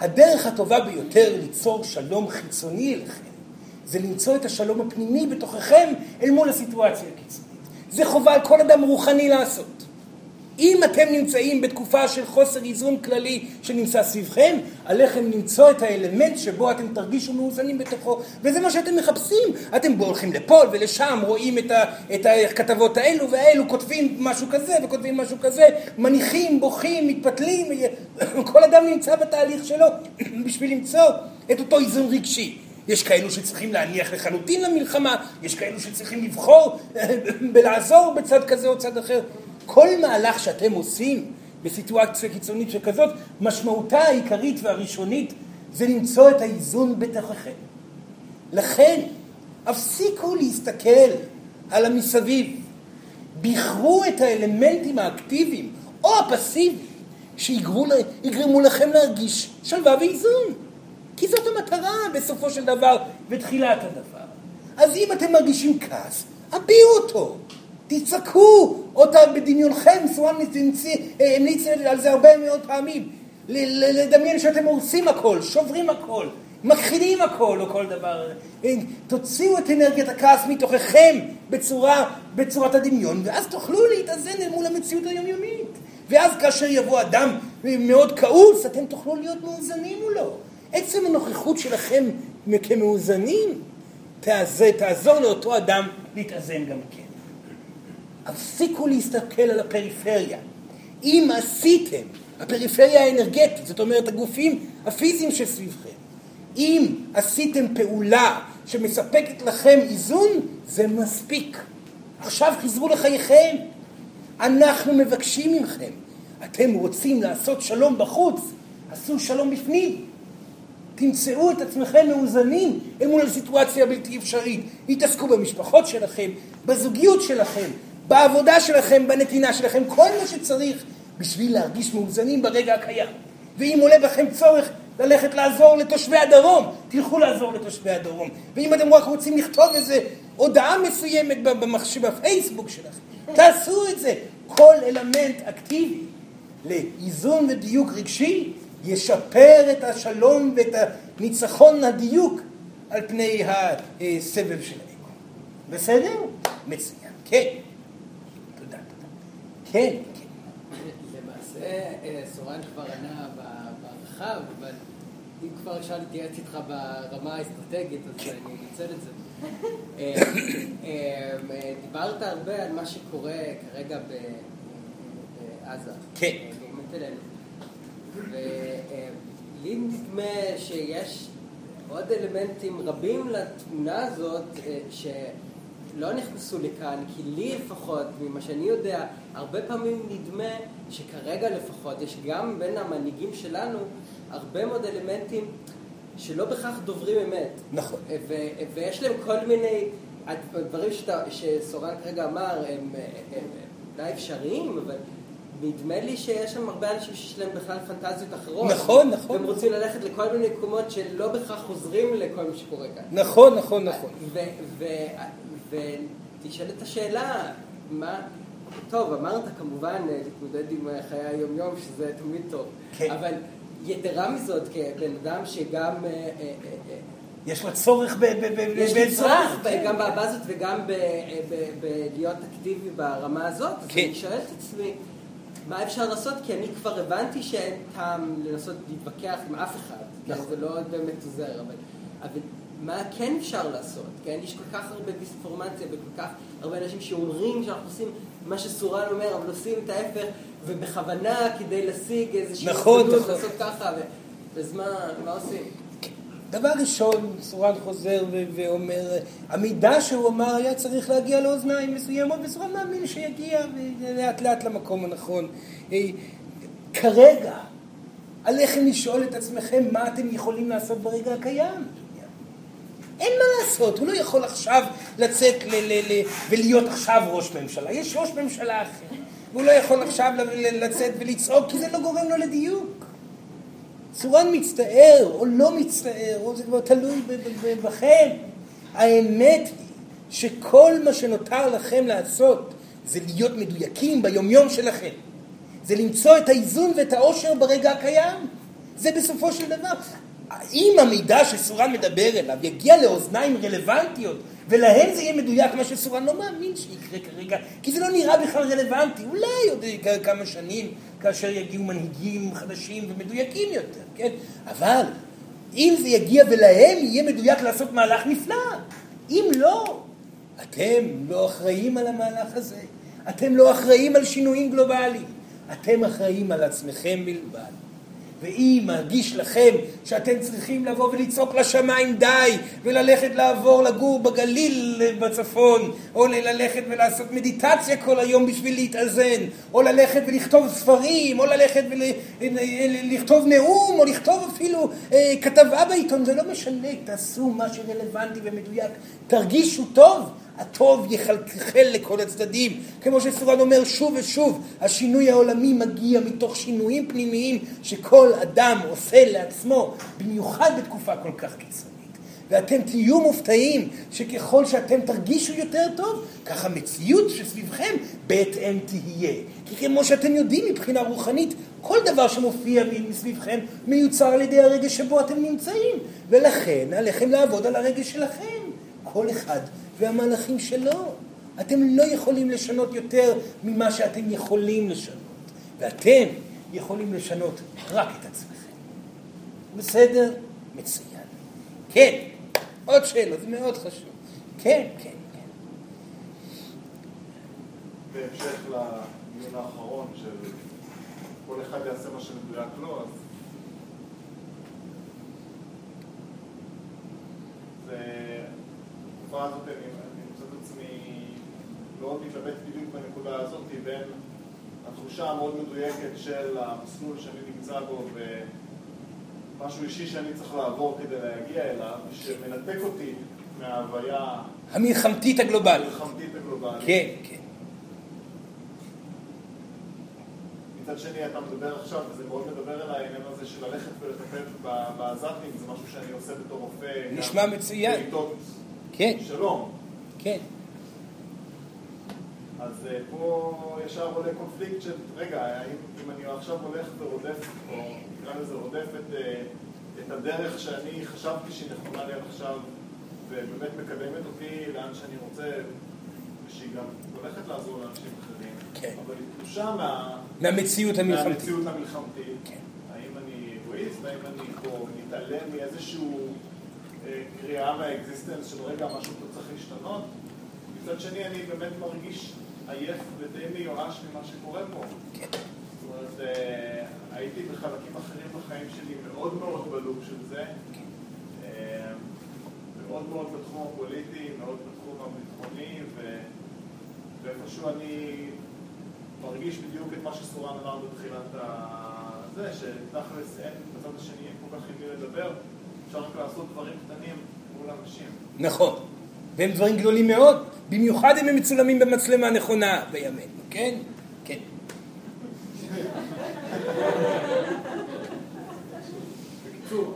S1: הדרך הטובה ביותר ליצור שלום חיצוני אליכם זה למצוא את השלום הפנימי בתוככם אל מול הסיטואציה הקיצונית. זה חובה על כל אדם רוחני לעשות. אם אתם נמצאים בתקופה של חוסר איזון כללי שנמצא סביבכם, עליכם למצוא את האלמנט שבו אתם תרגישו מאוזנים בתוכו, וזה מה שאתם מחפשים. אתם הולכים לפה ולשם, רואים את, ה, את הכתבות האלו והאלו, כותבים משהו כזה וכותבים משהו כזה, מניחים, בוכים, מתפתלים, כל אדם נמצא בתהליך שלו בשביל למצוא את אותו איזון רגשי. יש כאלו שצריכים להניח לחלוטין למלחמה, יש כאלו שצריכים לבחור ולעזור בצד כזה או צד אחר. כל מהלך שאתם עושים בסיטואציה קיצונית שכזאת, משמעותה העיקרית והראשונית זה למצוא את האיזון בתוככם. לכן, הפסיקו להסתכל על המסביב. בחרו את האלמנטים האקטיביים או הפסיביים שיגרמו לכם להרגיש שלווה ואיזון. כי זאת המטרה בסופו של דבר ותחילת הדבר. אז אם אתם מרגישים כעס, הביעו אותו. תצעקו אותה בדמיונכם, סואן המליץ על זה הרבה מאוד פעמים. לדמיין שאתם הורסים הכל, שוברים הכל, מכחילים הכל או כל דבר. תוציאו את אנרגיית הכעס מתוככם בצורה, בצורת הדמיון, ואז תוכלו להתאזן אל מול המציאות היומיומית. ואז כאשר יבוא אדם מאוד כעוס, אתם תוכלו להיות מאוזנים מולו. עצם הנוכחות שלכם כמאוזנים תעזור לאותו אדם להתאזן גם כן. הפסיקו להסתכל על הפריפריה. אם עשיתם, הפריפריה האנרגטית, זאת אומרת הגופים הפיזיים שסביבכם, אם עשיתם פעולה שמספקת לכם איזון, זה מספיק. עכשיו חזרו לחייכם. אנחנו מבקשים מכם. אתם רוצים לעשות שלום בחוץ, עשו שלום בפנים. תמצאו את עצמכם מאוזנים אל מול הסיטואציה הבלתי אפשרית. התעסקו במשפחות שלכם, בזוגיות שלכם, בעבודה שלכם, בנתינה שלכם, כל מה שצריך בשביל להרגיש מאוזנים ברגע הקיים. ואם עולה בכם צורך ללכת לעזור לתושבי הדרום, תלכו לעזור לתושבי הדרום. ואם אתם רק רוצים לכתוב איזה הודעה מסוימת במחשב, בפייסבוק שלכם, תעשו את זה. כל אלמנט אקטיבי לאיזון ודיוק רגשי ישפר את השלום ואת הניצחון הדיוק על פני הסבב של האגו. בסדר? מצוין. כן. כן, כן.
S5: למעשה, אה, סורן כבר ענה בהרחב, אבל אם כבר אפשר להתייעץ איתך ברמה האסטרטגית, אז אני אנצל את זה. אה, אה, דיברת הרבה על מה שקורה כרגע בעזה.
S1: כן.
S5: ולי נדמה שיש עוד אלמנטים רבים לתמונה הזאת שלא נכנסו לכאן, כי לי לפחות, ממה שאני יודע, הרבה פעמים נדמה שכרגע לפחות יש גם בין המנהיגים שלנו הרבה מאוד אלמנטים שלא בהכרח דוברים אמת.
S1: נכון.
S5: ויש להם כל מיני, הדברים שסורן כרגע אמר הם אולי אפשריים, אבל נדמה לי שיש שם הרבה אנשים שיש להם בכלל פנטזיות אחרות.
S1: נכון, נכון.
S5: והם רוצים ללכת לכל מיני מקומות שלא בהכרח חוזרים לכל מה שקורה כאן.
S1: נכון, נכון, נכון.
S5: ותשאל את השאלה, מה... טוב, אמרת כמובן להתמודד עם חיי היום-יום, שזה תמיד טוב.
S1: כן.
S5: אבל יתרה מזאת, כבן אדם שגם... אה, אה,
S1: אה, יש לו צורך בעזרה.
S5: יש לי צורך גם בהבא הזאת וגם בלהיות אקטיבי ברמה הזאת. אז
S1: כן.
S5: אני שואל את עצמי, מה אפשר לעשות? כי אני כבר הבנתי שאין טעם לנסות להתווכח עם אף אחד.
S1: נכון.
S5: זה לא באמת עוזר, אבל, אבל מה כן אפשר לעשות? כן, יש כל כך הרבה דיספורמציה וכל כך הרבה אנשים שאומרים שאנחנו עושים מה שסורן אומר, אבל עושים את ההפך, ובכוונה כדי להשיג איזושהי
S1: נכון, נכון.
S5: לעשות ככה, ו... אז מה, מה עושים?
S1: דבר ראשון, סורן חוזר ו- ואומר, המידע שהוא אמר היה צריך להגיע לאוזניים מסוימות, וסורן מאמין שיגיע לאט לאט למקום הנכון. אה, כרגע, עליכם לשאול את עצמכם מה אתם יכולים לעשות ברגע הקיים. אין מה לעשות, הוא לא יכול עכשיו לצאת ולהיות עכשיו ראש ממשלה. יש ראש ממשלה אחר, והוא לא יכול עכשיו לצאת ולצעוק, כי זה לא גורם לו לדיוק. סורן מצטער או לא מצטער, או זה כבר תלוי בכם. האמת היא שכל מה שנותר לכם לעשות זה להיות מדויקים ביומיום שלכם. זה למצוא את האיזון ואת העושר ברגע הקיים. זה בסופו של דבר. אם המידע שסורן מדבר אליו יגיע לאוזניים רלוונטיות ולהם זה יהיה מדויק מה שסורן לא מאמין שיקרה כרגע, כי זה לא נראה בכלל רלוונטי. אולי עוד כמה שנים כאשר יגיעו מנהיגים חדשים ומדויקים יותר, כן? אבל אם זה יגיע ולהם יהיה מדויק לעשות מהלך נפלא. אם לא, אתם לא אחראים על המהלך הזה. אתם לא אחראים על שינויים גלובליים. אתם אחראים על עצמכם בלבד. ואם מרגיש לכם שאתם צריכים לבוא ולצעוק לשמיים די, וללכת לעבור לגור בגליל בצפון, או ללכת ולעשות מדיטציה כל היום בשביל להתאזן, או ללכת ולכתוב ספרים, או ללכת ולכתוב נאום, או לכתוב אפילו אה, כתבה בעיתון, זה לא משנה, תעשו מה שרלוונטי ומדויק, תרגישו טוב. הטוב יחלחל לכל הצדדים. כמו שסורן אומר שוב ושוב, השינוי העולמי מגיע מתוך שינויים פנימיים שכל אדם עושה לעצמו, במיוחד בתקופה כל כך קיצונית. ואתם תהיו מופתעים שככל שאתם תרגישו יותר טוב, כך המציאות שסביבכם בהתאם תהיה. כי כמו שאתם יודעים מבחינה רוחנית, כל דבר שמופיע מסביבכם מיוצר על ידי הרגש שבו אתם נמצאים. ולכן עליכם לעבוד על הרגש שלכם. כל אחד והמהלכים שלו. אתם לא יכולים לשנות יותר ממה שאתם יכולים לשנות. ואתם יכולים לשנות רק את עצמכם. בסדר? מצוין. כן, עוד שאלה, זה מאוד חשוב. כן, כן, כן.
S6: בהמשך לדיון האחרון של כל אחד יעשה מה שמדויק לו, אז זה... בתקופה הזאת אני מוצא את עצמי מאוד מתלבט בדיוק בנקודה הזאת בין התחושה המאוד מדויקת של המסלול שאני נמצא בו משהו אישי שאני צריך לעבור כדי להגיע אליו, שמנתק אותי מההוויה
S1: המלחמתית הגלובלית.
S6: המלחמתית הגלובלית.
S1: כן, כן.
S6: מצד שני, אתה מדבר עכשיו, וזה מאוד מדבר אליי, העניין הזה של ללכת ולטפל בעזתים, זה משהו שאני עושה בתור רופא.
S1: נשמע מצוין.
S6: בעיתות
S1: כן,
S6: שלום.
S1: כן.
S6: אז אה, פה ישר עולה קונפליקט של, רגע, האם אם אני עכשיו הולך ורודף, או נקרא לזה רודף את, אה, את הדרך שאני חשבתי שהיא נכונה לי עד עכשיו, ובאמת מקדמת אותי לאן שאני רוצה, ושהיא גם הולכת לעזור לאנשים אחרים,
S1: כן.
S6: אבל היא תלושה מה...
S1: מהמציאות המלחמתית.
S6: מהמציאות המלחמתית.
S1: כן.
S6: האם אני אגואיסט, האם אני פה מתעלם מאיזשהו אה, קריאה מה existence של רגע, משהו פה צריך להשתנות? מצד שני, אני באמת מרגיש עייף ודי מיואש ממה שקורה פה.
S1: כן.
S6: זאת אומרת, אה, הייתי בחלקים אחרים בחיים שלי מאוד מאוד בלופ של זה. אה, מאוד מאוד בתחום הפוליטי, מאוד בתחום הביטחוני, ואיפשהו אני מרגיש בדיוק את מה שסורן אמר בתחילת ה... זה, שתכלס אין בצד השני אין כל כך עם מי לדבר, אפשר רק לעשות דברים קטנים מול אנשים.
S1: נכון. והם דברים גדולים מאוד, במיוחד אם הם מצולמים במצלמה נכונה בימינו, כן? כן.
S6: בקיצור,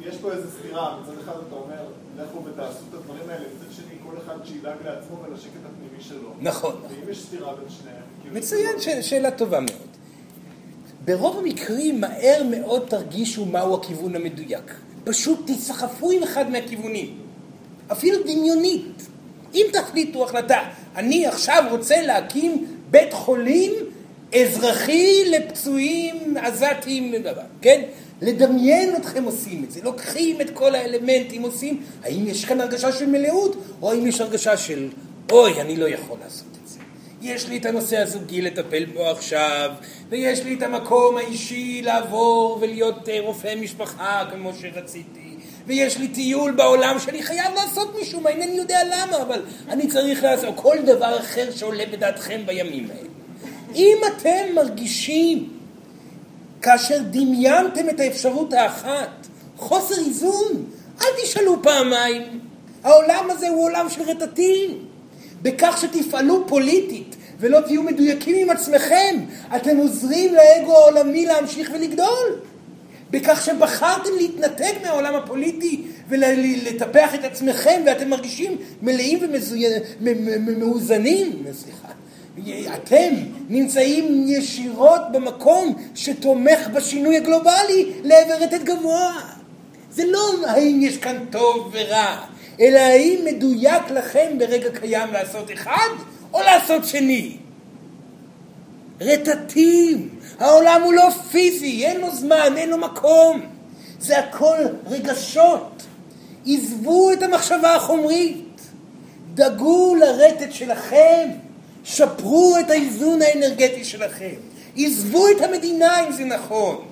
S6: יש פה איזו סתירה, מצד אחד אתה אומר, לכו ותעשו את הדברים האלה, מצד שני כל אחד שידאג לעצמו ולשקט הפנימי שלו.
S1: נכון.
S6: ואם יש סתירה בין שניהם, כאילו...
S1: מצוין, ש- שאלה טובה מאוד. ברוב המקרים מהר מאוד תרגישו מהו הכיוון המדויק. פשוט תסחפו עם אחד מהכיוונים, אפילו דמיונית. אם תחליטו החלטה, אני עכשיו רוצה להקים בית חולים אזרחי לפצועים עזתים, כן? לדמיין אתכם עושים את זה, לוקחים את כל האלמנטים, עושים, האם יש כאן הרגשה של מלאות, או האם יש הרגשה של, אוי, אני לא יכול לעשות. יש לי את הנושא הזוגי לטפל בו עכשיו, ויש לי את המקום האישי לעבור ולהיות אה, רופא משפחה כמו שרציתי, ויש לי טיול בעולם שאני חייב לעשות משום מה, אינני יודע למה, אבל אני צריך לעשות, כל דבר אחר שעולה בדעתכם בימים האלה. אם אתם מרגישים, כאשר דמיינתם את האפשרות האחת, חוסר איזון, אל תשאלו פעמיים. העולם הזה הוא עולם של רטטים. בכך שתפעלו פוליטית ולא תהיו מדויקים עם עצמכם, אתם עוזרים לאגו העולמי להמשיך ולגדול. בכך שבחרתם להתנתק מהעולם הפוליטי ולטפח את עצמכם ואתם מרגישים מלאים ומאוזנים, סליחה. אתם נמצאים ישירות במקום שתומך בשינוי הגלובלי לעבר רטט גבוה. זה לא האם יש כאן טוב ורע, אלא האם מדויק לכם ברגע קיים לעשות אחד או לעשות שני. רטטים, העולם הוא לא פיזי, אין לו זמן, אין לו מקום. זה הכל רגשות. עזבו את המחשבה החומרית, דאגו לרטט שלכם, שפרו את האיזון האנרגטי שלכם, עזבו את המדינה אם זה נכון,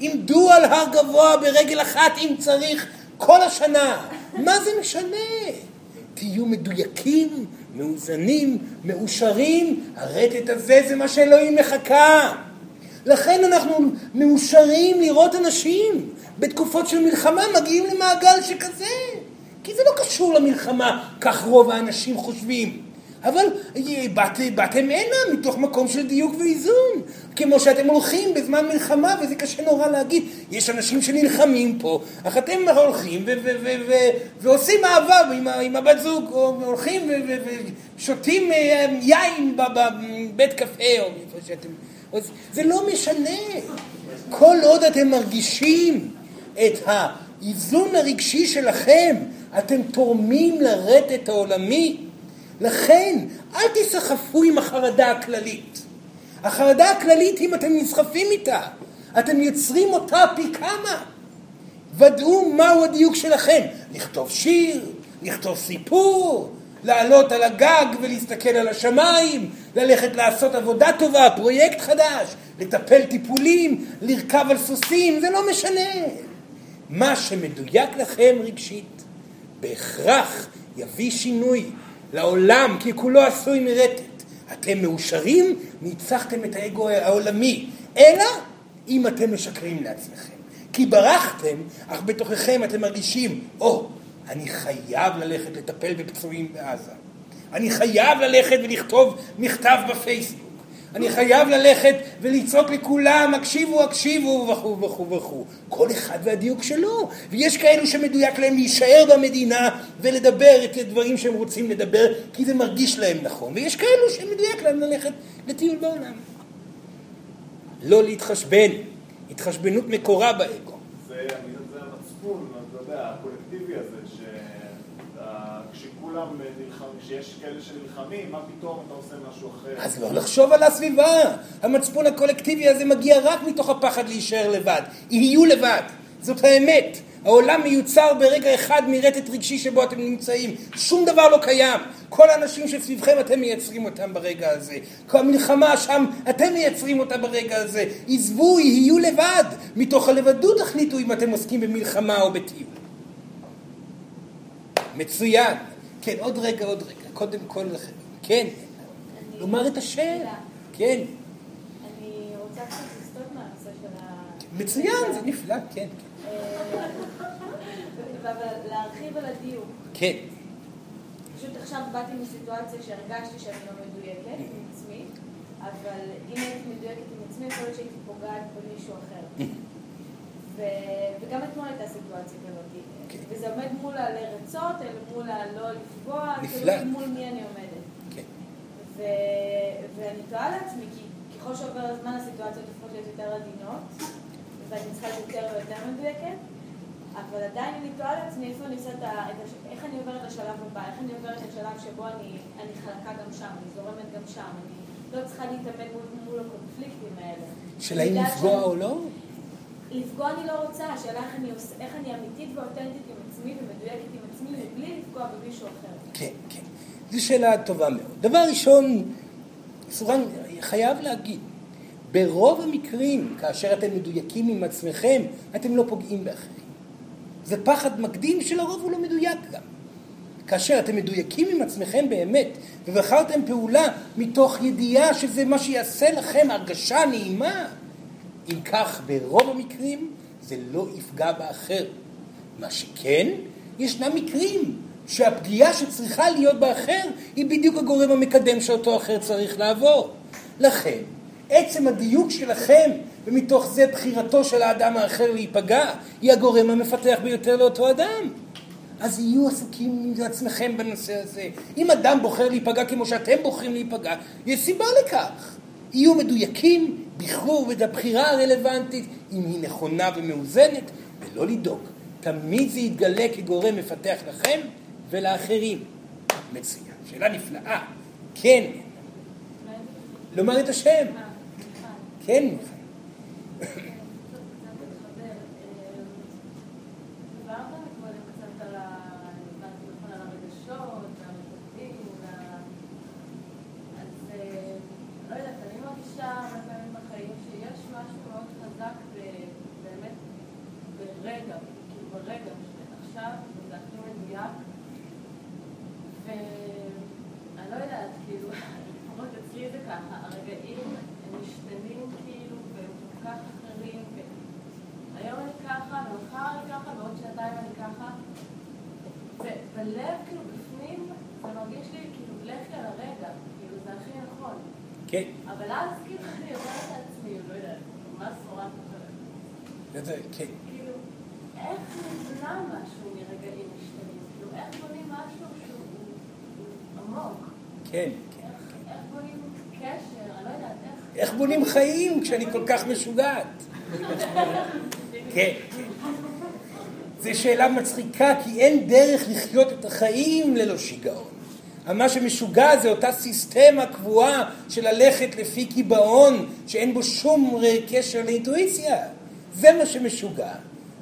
S1: עמדו על הר גבוה ברגל אחת אם צריך כל השנה, מה זה משנה? תהיו מדויקים, מאוזנים, מאושרים, הרטט הזה זה מה שאלוהים מחכה. לכן אנחנו מאושרים לראות אנשים בתקופות של מלחמה מגיעים למעגל שכזה. כי זה לא קשור למלחמה, כך רוב האנשים חושבים. אבל באת, באתם הנה מתוך מקום של דיוק ואיזון. כמו שאתם הולכים בזמן מלחמה, וזה קשה נורא להגיד. יש אנשים שנלחמים פה, אך אתם הולכים ועושים אהבה עם, עם הבת זוג, או הולכים ושותים אה, יין בבית קפה, או איפה שאתם... זה לא משנה. כל עוד אתם מרגישים את האיזון הרגשי שלכם, אתם תורמים לרטט העולמי. לכן, אל תסחפו עם החרדה הכללית. החרדה הכללית, אם אתם נסחפים איתה, אתם יוצרים אותה פי כמה. ודאו מהו הדיוק שלכם. לכתוב שיר, לכתוב סיפור, לעלות על הגג ולהסתכל על השמיים, ללכת לעשות עבודה טובה, פרויקט חדש, לטפל טיפולים, לרכב על סוסים, זה לא משנה. מה שמדויק לכם רגשית, בהכרח יביא שינוי לעולם, כי כולו עשוי מרטט. אתם מאושרים, ניצחתם את האגו העולמי. אלא אם אתם משקרים לעצמכם. כי ברחתם, אך בתוככם אתם מרגישים, או, oh, אני חייב ללכת לטפל בפצועים בעזה. אני חייב ללכת ולכתוב מכתב בפייסבוק. אני חייב ללכת ולצעוק לכולם, הקשיבו, הקשיבו, וכו' וכו' וכו'. כל אחד והדיוק שלו. ויש כאלו שמדויק להם להישאר במדינה ולדבר את הדברים שהם רוצים לדבר, כי זה מרגיש להם נכון. ויש כאלו שמדויק להם ללכת לטיול בעולם. לא להתחשבן. התחשבנות מקורה באגו.
S6: זה, זה המצפון, אתה יודע, הקולקטיבי הזה, שכולם נלחמים, כשיש כאלה שנלחמים, מה פתאום אתה עושה משהו אחר?
S1: אז לא לחשוב על הסביבה. המצפון הקולקטיבי הזה מגיע רק מתוך הפחד להישאר לבד. יהיו לבד. זאת האמת. העולם מיוצר ברגע אחד מרטט רגשי שבו אתם נמצאים. שום דבר לא קיים. כל האנשים שסביבכם אתם מייצרים אותם ברגע הזה. כל המלחמה שם אתם מייצרים אותה ברגע הזה. עזבו, יהיו לבד. מתוך הלבדות תחליטו אם אתם עוסקים במלחמה או בטיול. מצוין. כן, עוד רגע, עוד רגע. קודם כל, כן. לומר את השם. כן.
S3: אני רוצה קצת לסטות מהנושא של ה...
S1: מצוין, זה נפלא, כן.
S3: אבל להרחיב על הדיוק.
S1: כן.
S3: פשוט עכשיו באתי מסיטואציה שהרגשתי שאני לא מדויקת עם עצמי, אבל אם הייתי מדויקת עם עצמי, יכול להיות שהייתי פוגעת במישהו אחר. וגם אתמול הייתה סיטואציה כזאת.
S1: כן.
S3: וזה עומד מול הלרצות, אלא מול הלא לפגוע,
S1: נפלא.
S3: כאילו מול מי אני עומדת.
S1: כן.
S3: ו- ואני תוהה לעצמי, כי ככל שעובר הזמן הסיטואציות הופכות להיות יותר עדינות, ואני צריכה להיות יותר ויותר מדויקת, אבל עדיין אני תוהה לעצמי איפה אני עושה את ה... איך אני עוברת לשלב הבא, איך אני עוברת לשלב שבו אני, אני חלקה גם שם, אני זורמת גם שם, אני לא צריכה להתאמן מול, מול הקונפליקטים האלה.
S1: של האם לפגוע או לא?
S3: לפגוע אני לא רוצה, השאלה איך אני. איך אני אמיתית ואותנטית עם עצמי ומדויקת עם עצמי מבלי לפגוע במישהו אחר.
S1: כן, כן. זו שאלה טובה מאוד. דבר ראשון, סורן חייב להגיד, ברוב המקרים, כאשר אתם מדויקים עם עצמכם, אתם לא פוגעים באחרים. זה פחד מקדים שלרוב הוא לא מדויק גם. כאשר אתם מדויקים עם עצמכם באמת, ובחרתם פעולה מתוך ידיעה שזה מה שיעשה לכם הרגשה נעימה, אם כך, ברוב המקרים זה לא יפגע באחר. מה שכן, ישנם מקרים שהפגיעה שצריכה להיות באחר היא בדיוק הגורם המקדם שאותו אחר צריך לעבור. לכן, עצם הדיוק שלכם, ומתוך זה בחירתו של האדם האחר להיפגע, היא הגורם המפתח ביותר לאותו אדם. אז יהיו עסוקים עם עצמכם בנושא הזה. אם אדם בוחר להיפגע כמו שאתם בוחרים להיפגע, יש סיבה לכך. יהיו מדויקים, בחרו את הבחירה הרלוונטית, אם היא נכונה ומאוזנת, ולא לדאוג. תמיד זה יתגלה כגורם מפתח לכם ולאחרים. מצוין. שאלה נפלאה. כן. לומר את השם.
S3: אה.
S1: כן, מיכאל.
S3: דיברת מקודם קצת על ה- אני הבנתי נכון, על הרגשות, והמתוקים, וה- אז אה, לא יודעת, אני מרגישה הרבה פעמים בחיים שיש משהו מאוד חזק ב- באמת ברגע, כאילו ברגע, שעכשיו זה הכי מדויק, ואני לא יודעת, כאילו, לפחות אצלי זה ככה, הרגעים הם משתנים כאילו, והם כל כך אחרים, והיום אני ככה, ומחר אני ככה, ועוד שעתיים אני ככה, ובלב, כאילו, בפנים, זה מרגיש לי, כאילו, לכי על הרגע, כאילו, זה הכי נכון.
S1: כן.
S3: אבל אז, כאילו, אני אומרת לעצמי, לא יודעת, מה סורן אחרת?
S1: זה- כן.
S3: כאילו, איך נבנה משהו מרגעים משתנים? כאילו, איך בונים משהו שהוא הוא עמוק?
S1: כן.
S3: איך איך בונים קשר? אני לא יודעת, איך...
S1: איך בונים חיים כשאני כל כך משוגעת? כן, כן. זו שאלה מצחיקה, כי אין דרך לחיות את החיים ללא שיגעון. מה שמשוגע זה אותה סיסטמה קבועה של ללכת לפי קיבעון, שאין בו שום קשר לאינטואיציה. זה מה שמשוגע.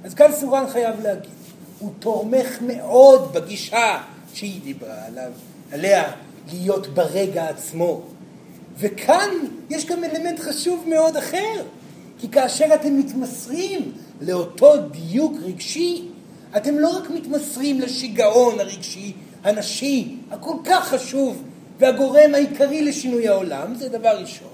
S1: אז כאן סורן חייב להגיד, הוא תומך מאוד בגישה שהיא דיברה עליו, עליה להיות ברגע עצמו. וכאן יש גם אלמנט חשוב מאוד אחר, כי כאשר אתם מתמסרים לאותו דיוק רגשי, אתם לא רק מתמסרים לשיגעון הרגשי הנשי, הכל כך חשוב, והגורם העיקרי לשינוי העולם, זה דבר ראשון.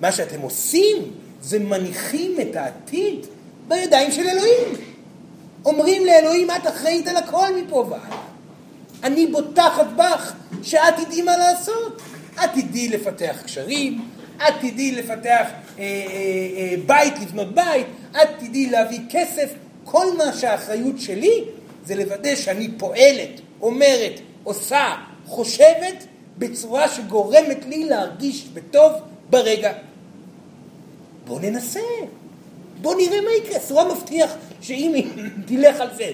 S1: מה שאתם עושים, זה מניחים את העתיד בידיים של אלוהים. אומרים לאלוהים, את אחראית על הכל מפה והלאה. אני בוטחת בך שאת תדעי מה לעשות. את תדעי לפתח קשרים, את תדעי לפתח אה, אה, אה, בית, לבנות בית, את תדעי להביא כסף. כל מה שהאחריות שלי זה לוודא שאני פועלת, אומרת, עושה, חושבת, בצורה שגורמת לי להרגיש בטוב ברגע. בואו ננסה, בואו נראה מה יקרה. סורה מבטיח שאם היא תלך על זה,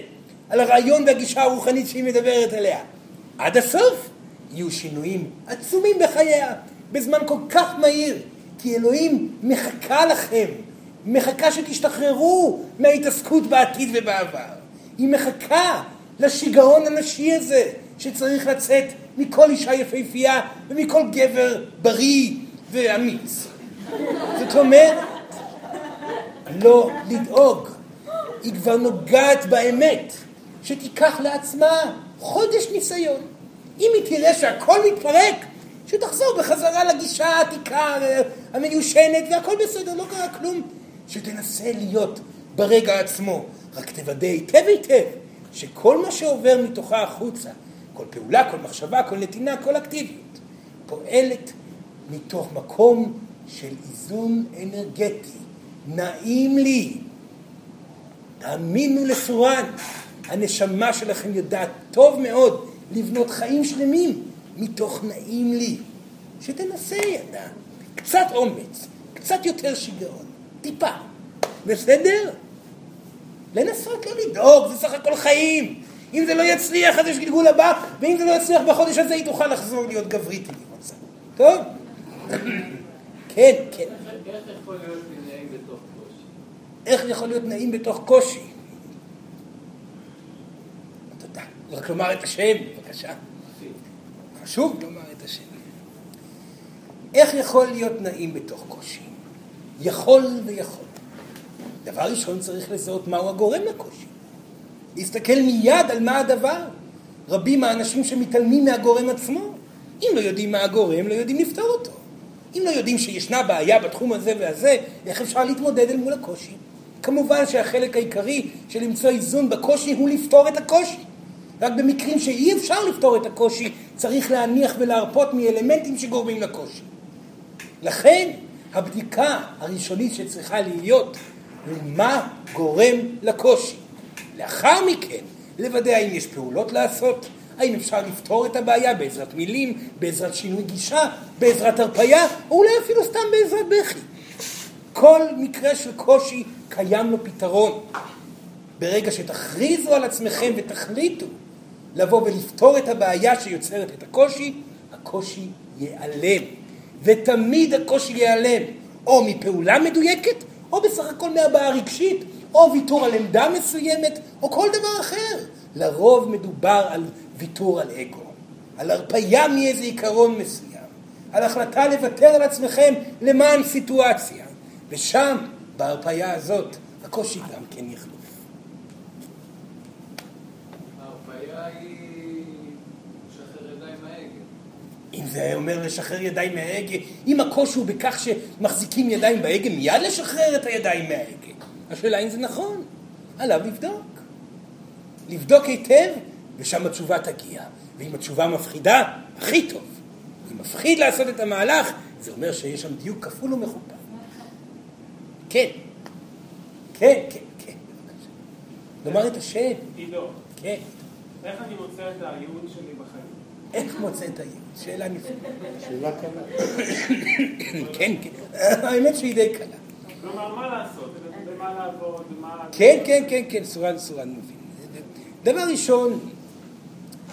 S1: על הרעיון והגישה הרוחנית שהיא מדברת עליה, עד הסוף יהיו שינויים עצומים בחייה, בזמן כל כך מהיר, כי אלוהים מחכה לכם, מחכה שתשתחררו מההתעסקות בעתיד ובעבר. היא מחכה לשיגעון הנשי הזה שצריך לצאת מכל אישה יפהפייה ומכל גבר בריא ואמיץ. זאת אומרת, לא לדאוג, היא כבר נוגעת באמת, שתיקח לעצמה חודש ניסיון. אם היא תראה שהכל מתפרק, שתחזור בחזרה לגישה העתיקה המיושנת והכל בסדר, לא קרה כלום. שתנסה להיות ברגע עצמו, רק תוודא היטב היטב שכל מה שעובר מתוכה החוצה, כל פעולה, כל מחשבה, כל נתינה, כל אקטיביות, פועלת מתוך מקום של איזון אנרגטי. נעים לי. תאמינו לסורן, הנשמה שלכם יודעת טוב מאוד לבנות חיים שלמים מתוך נעים לי. שתנסה ידה, קצת אומץ, קצת יותר שיגעון, טיפה. בסדר? לנסות לא לדאוג, זה סך הכל חיים. אם זה לא יצליח, אז יש גלגול הבא, ואם זה לא יצליח בחודש הזה, היא תוכל לחזור להיות גברית אם היא רוצה. טוב? כן, כן.
S7: איך יכול להיות נעים בתוך קושי?
S1: איך יכול להיות נעים בתוך קושי? תודה. רק לומר את השם, בבקשה. חשוב לומר את השם. איך יכול להיות נעים בתוך קושי? יכול ויכול. דבר ראשון צריך לזהות מהו הגורם לקושי. להסתכל מיד על מה הדבר. רבים האנשים שמתעלמים מהגורם עצמו. אם לא יודעים מה הגורם, לא יודעים לפתור אותו. אם לא יודעים שישנה בעיה בתחום הזה והזה, איך אפשר להתמודד אל מול הקושי? כמובן שהחלק העיקרי של למצוא איזון בקושי הוא לפתור את הקושי. רק במקרים שאי אפשר לפתור את הקושי, צריך להניח ולהרפות מאלמנטים שגורמים לקושי. לכן, הבדיקה הראשונית שצריכה להיות, היא מה גורם לקושי. לאחר מכן, לוודא האם יש פעולות לעשות, האם אפשר לפתור את הבעיה בעזרת מילים, בעזרת שינוי גישה, בעזרת הרפייה, או אולי אפילו סתם בעזרת בכי. כל מקרה של קושי קיים לו פתרון. ברגע שתכריזו על עצמכם ותחליטו לבוא ולפתור את הבעיה שיוצרת את הקושי, הקושי ייעלם. ותמיד הקושי ייעלם, או מפעולה מדויקת, או בסך הכל מהבעה רגשית, או ויתור על עמדה מסוימת, או כל דבר אחר. לרוב מדובר על ויתור על אגו, על הרפייה מאיזה עיקרון מסוים, על החלטה לוותר על עצמכם למען סיטואציה. ושם, בהרפייה הזאת, הקושי גם כן יחלוף.
S7: היא.
S1: אם זה אומר לשחרר ידיים מההגה, אם הקושי הוא בכך שמחזיקים ידיים בהגה, מיד לשחרר את הידיים מההגה. השאלה אם זה נכון, עליו לבדוק. לבדוק היטב, ושם התשובה תגיע. ואם התשובה מפחידה, הכי טוב. אם מפחיד לעשות את המהלך, זה אומר שיש שם דיוק כפול ומכופל. כן, כן, כן, כן, בבקשה. לומר את השם,
S8: עידו,
S1: כן.
S8: איך אני מוצא את הייעוד שלי בחיים?
S1: איך מוצא את הייעוד? שאלה נפלאה.
S2: שאלה קלה.
S1: כן, כן. האמת שהיא די קלה.
S8: כלומר, מה לעשות? במה לעבוד? מה...
S1: כן, כן, כן, כן, סורן, סורן מבין. דבר ראשון,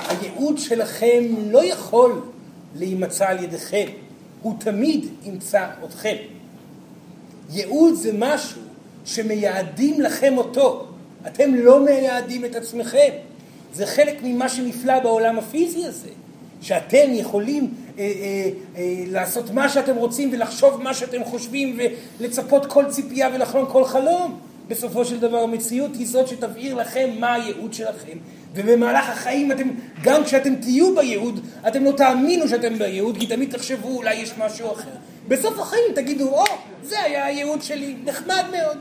S1: הייעוד שלכם לא יכול להימצא על ידיכם, הוא תמיד ימצא אתכם. ייעוד זה משהו שמייעדים לכם אותו, אתם לא מייעדים את עצמכם. זה חלק ממה שנפלא בעולם הפיזי הזה, שאתם יכולים אה, אה, אה, לעשות מה שאתם רוצים ולחשוב מה שאתם חושבים ולצפות כל ציפייה ולחלום כל חלום. בסופו של דבר המציאות היא זאת שתבהיר לכם מה הייעוד שלכם. ובמהלך החיים אתם, גם כשאתם תהיו בייעוד, אתם לא תאמינו שאתם בייעוד, כי תמיד תחשבו אולי יש משהו אחר. בסוף החיים תגידו, או, oh, זה היה הייעוד שלי, נחמד מאוד.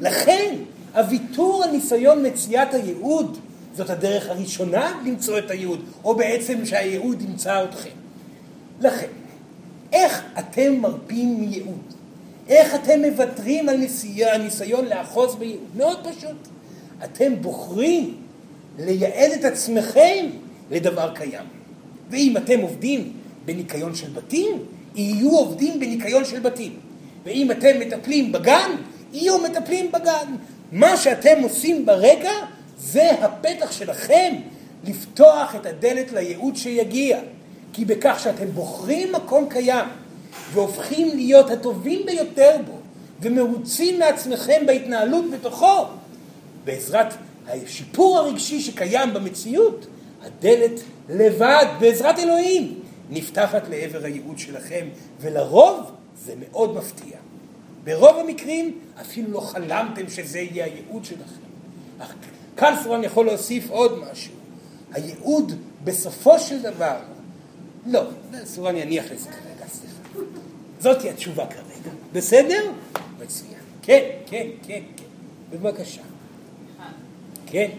S1: לכן, הוויתור על ניסיון מציאת הייעוד זאת הדרך הראשונה למצוא את הייעוד, או בעצם שהייעוד ימצא אתכם. לכן, איך אתם מרפים מייעוד? איך אתם מוותרים על הניסיון לאחוז בייעוד? מאוד פשוט. אתם בוחרים לייעד את עצמכם לדבר קיים. ואם אתם עובדים בניקיון של בתים, יהיו עובדים בניקיון של בתים. ואם אתם מטפלים בגן, יהיו מטפלים בגן. מה שאתם עושים ברגע זה הפתח שלכם לפתוח את הדלת לייעוד שיגיע. כי בכך שאתם בוחרים מקום קיים והופכים להיות הטובים ביותר בו ומרוצים מעצמכם בהתנהלות בתוכו, בעזרת השיפור הרגשי שקיים במציאות, הדלת לבד, בעזרת אלוהים, נפתחת לעבר הייעוד שלכם, ולרוב זה מאוד מפתיע. ברוב המקרים אפילו לא חלמתם שזה יהיה הייעוד שלכם. אך סורן יכול להוסיף עוד משהו. הייעוד בסופו של דבר, לא, סורן יניח לזה כרגע, סליחה. זאתי התשובה כרגע. בסדר? מצוין. כן, כן, כן, כן. בבקשה. כן.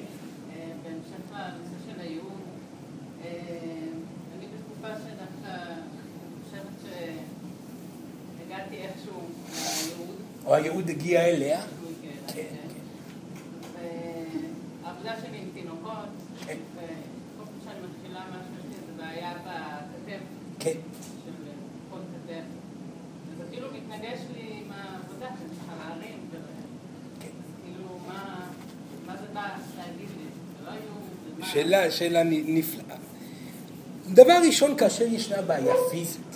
S9: בהמשך לנושא של הייעוד, אני בתקופה שדווקא חושבת שהגעתי איכשהו לייעוד.
S1: או הייעוד הגיע אליה?
S9: כן, כן. והעבודה שלי עם תינוקות,
S1: כן.
S9: וכל פעם שאני מתחילה משהו, יש לי איזו בעיה בכתף,
S1: כן.
S9: של כל כתף. וזה כאילו מתנגש לי עם העבודה, שאני צריכה להרים,
S1: כן.
S9: כאילו, מה
S1: שאלה, שאלה נ- נפלאה. דבר ראשון, כאשר ישנה בעיה פיזית,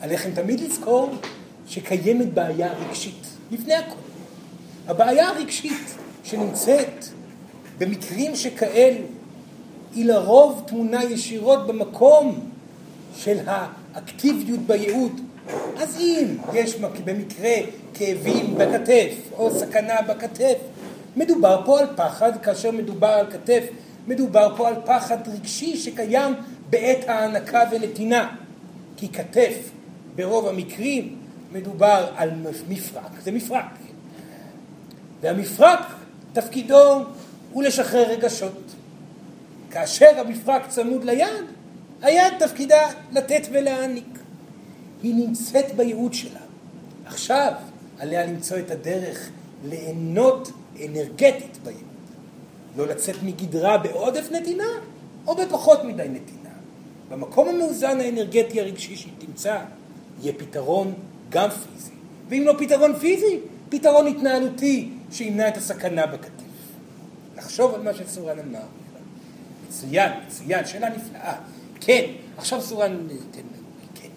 S1: עליכם תמיד לזכור שקיימת בעיה רגשית, לפני הכל. הבעיה הרגשית שנמצאת במקרים שכאלו, היא לרוב טמונה ישירות במקום של האקטיביות בייעוד. אז אם יש מק- במקרה כאבים בכתף או סכנה בכתף, מדובר פה על פחד, כאשר מדובר על כתף, מדובר פה על פחד רגשי שקיים בעת ההענקה ונתינה. כי כתף, ברוב המקרים, מדובר על מפרק, זה מפרק. והמפרק, תפקידו הוא לשחרר רגשות. כאשר המפרק צמוד ליד, היד תפקידה לתת ולהעניק. היא נמצאת בייעוד שלה. עכשיו עליה למצוא את הדרך ליהנות אנרגטית בייעוד. לא לצאת מגדרה בעודף נתינה או בפחות מדי נתינה. במקום המאוזן האנרגטי הרגשי שהיא תמצא, יהיה פתרון גם פיזי. ואם לא פתרון פיזי, פתרון התנהלותי שימנע את הסכנה בכתף. לחשוב על מה שסורן אמר. מצוין, מצוין, שאלה נפלאה. כן, עכשיו סורן, כן,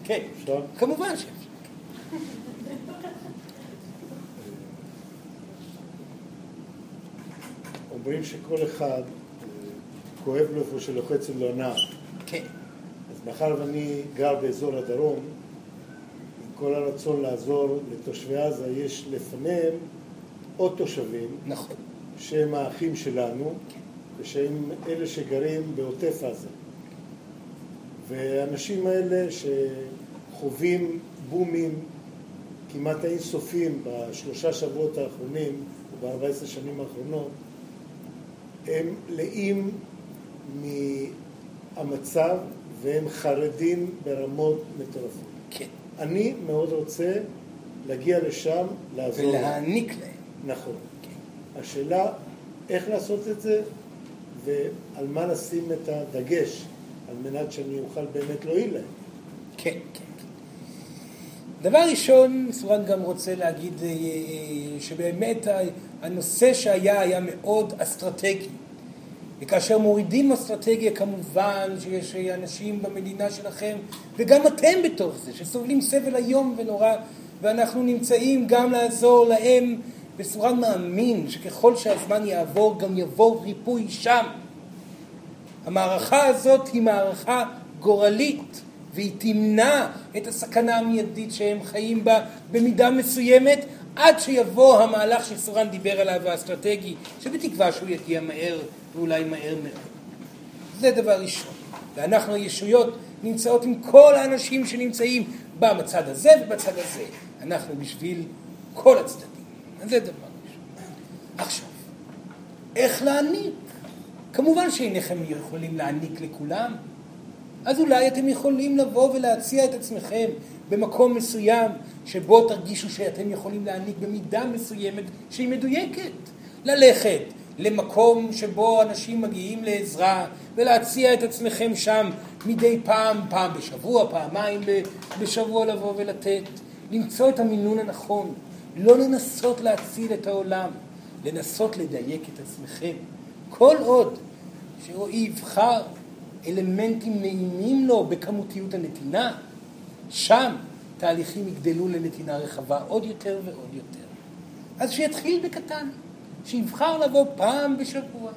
S1: כן,
S2: אפשר?
S1: כמובן שאפשר.
S2: אומרים שכל אחד אה, כואב לו איפה שלוחצת לו נער.
S1: כן,
S2: אז מאחר ואני גר באזור הדרום, עם כל הרצון לעזור לתושבי עזה, יש לפניהם עוד תושבים
S1: נכון.
S2: שהם האחים שלנו, ושהם אלה שגרים בעוטף עזה. והאנשים האלה שחווים בומים כמעט אינסופיים בשלושה שבועות האחרונים, או ב-14 שנים האחרונות, הם לאים מהמצב והם חרדים ברמות מטורפות.
S1: כן.
S2: אני מאוד רוצה להגיע לשם, לעזור.
S1: ולהעניק להם.
S2: נכון.
S1: כן.
S2: השאלה איך לעשות את זה ועל מה לשים את הדגש על מנת שאני אוכל באמת להועיל להם.
S1: כן, כן. דבר ראשון, סורן גם רוצה להגיד אה, שבאמת הנושא שהיה היה מאוד אסטרטגי. וכאשר מורידים אסטרטגיה כמובן שיש אנשים במדינה שלכם וגם אתם בתוך זה שסובלים סבל איום ונורא ואנחנו נמצאים גם לעזור להם וסורן מאמין שככל שהזמן יעבור גם יבוא ריפוי שם המערכה הזאת היא מערכה גורלית והיא תמנע את הסכנה המיידית שהם חיים בה במידה מסוימת עד שיבוא המהלך שסורן דיבר עליו האסטרטגי שבתקווה שהוא יגיע מהר ואולי מהר מאוד. זה דבר ראשון. ואנחנו הישויות נמצאות עם כל האנשים שנמצאים במצד הזה ובצד הזה. אנחנו בשביל כל הצדדים. זה דבר ראשון. עכשיו, איך להעניק? כמובן שאינכם יכולים להעניק לכולם, אז אולי אתם יכולים לבוא ולהציע את עצמכם במקום מסוים שבו תרגישו שאתם יכולים להעניק במידה מסוימת שהיא מדויקת. ללכת למקום שבו אנשים מגיעים לעזרה ולהציע את עצמכם שם מדי פעם, פעם בשבוע, פעמיים בשבוע לבוא ולתת. למצוא את המינון הנכון, לא לנסות להציל את העולם, לנסות לדייק את עצמכם. כל עוד שהוא יבחר אלמנטים נעימים לו בכמותיות הנתינה, שם תהליכים יגדלו לנתינה רחבה עוד יותר ועוד יותר. אז שיתחיל בקטן, שיבחר לבוא פעם בשבוע,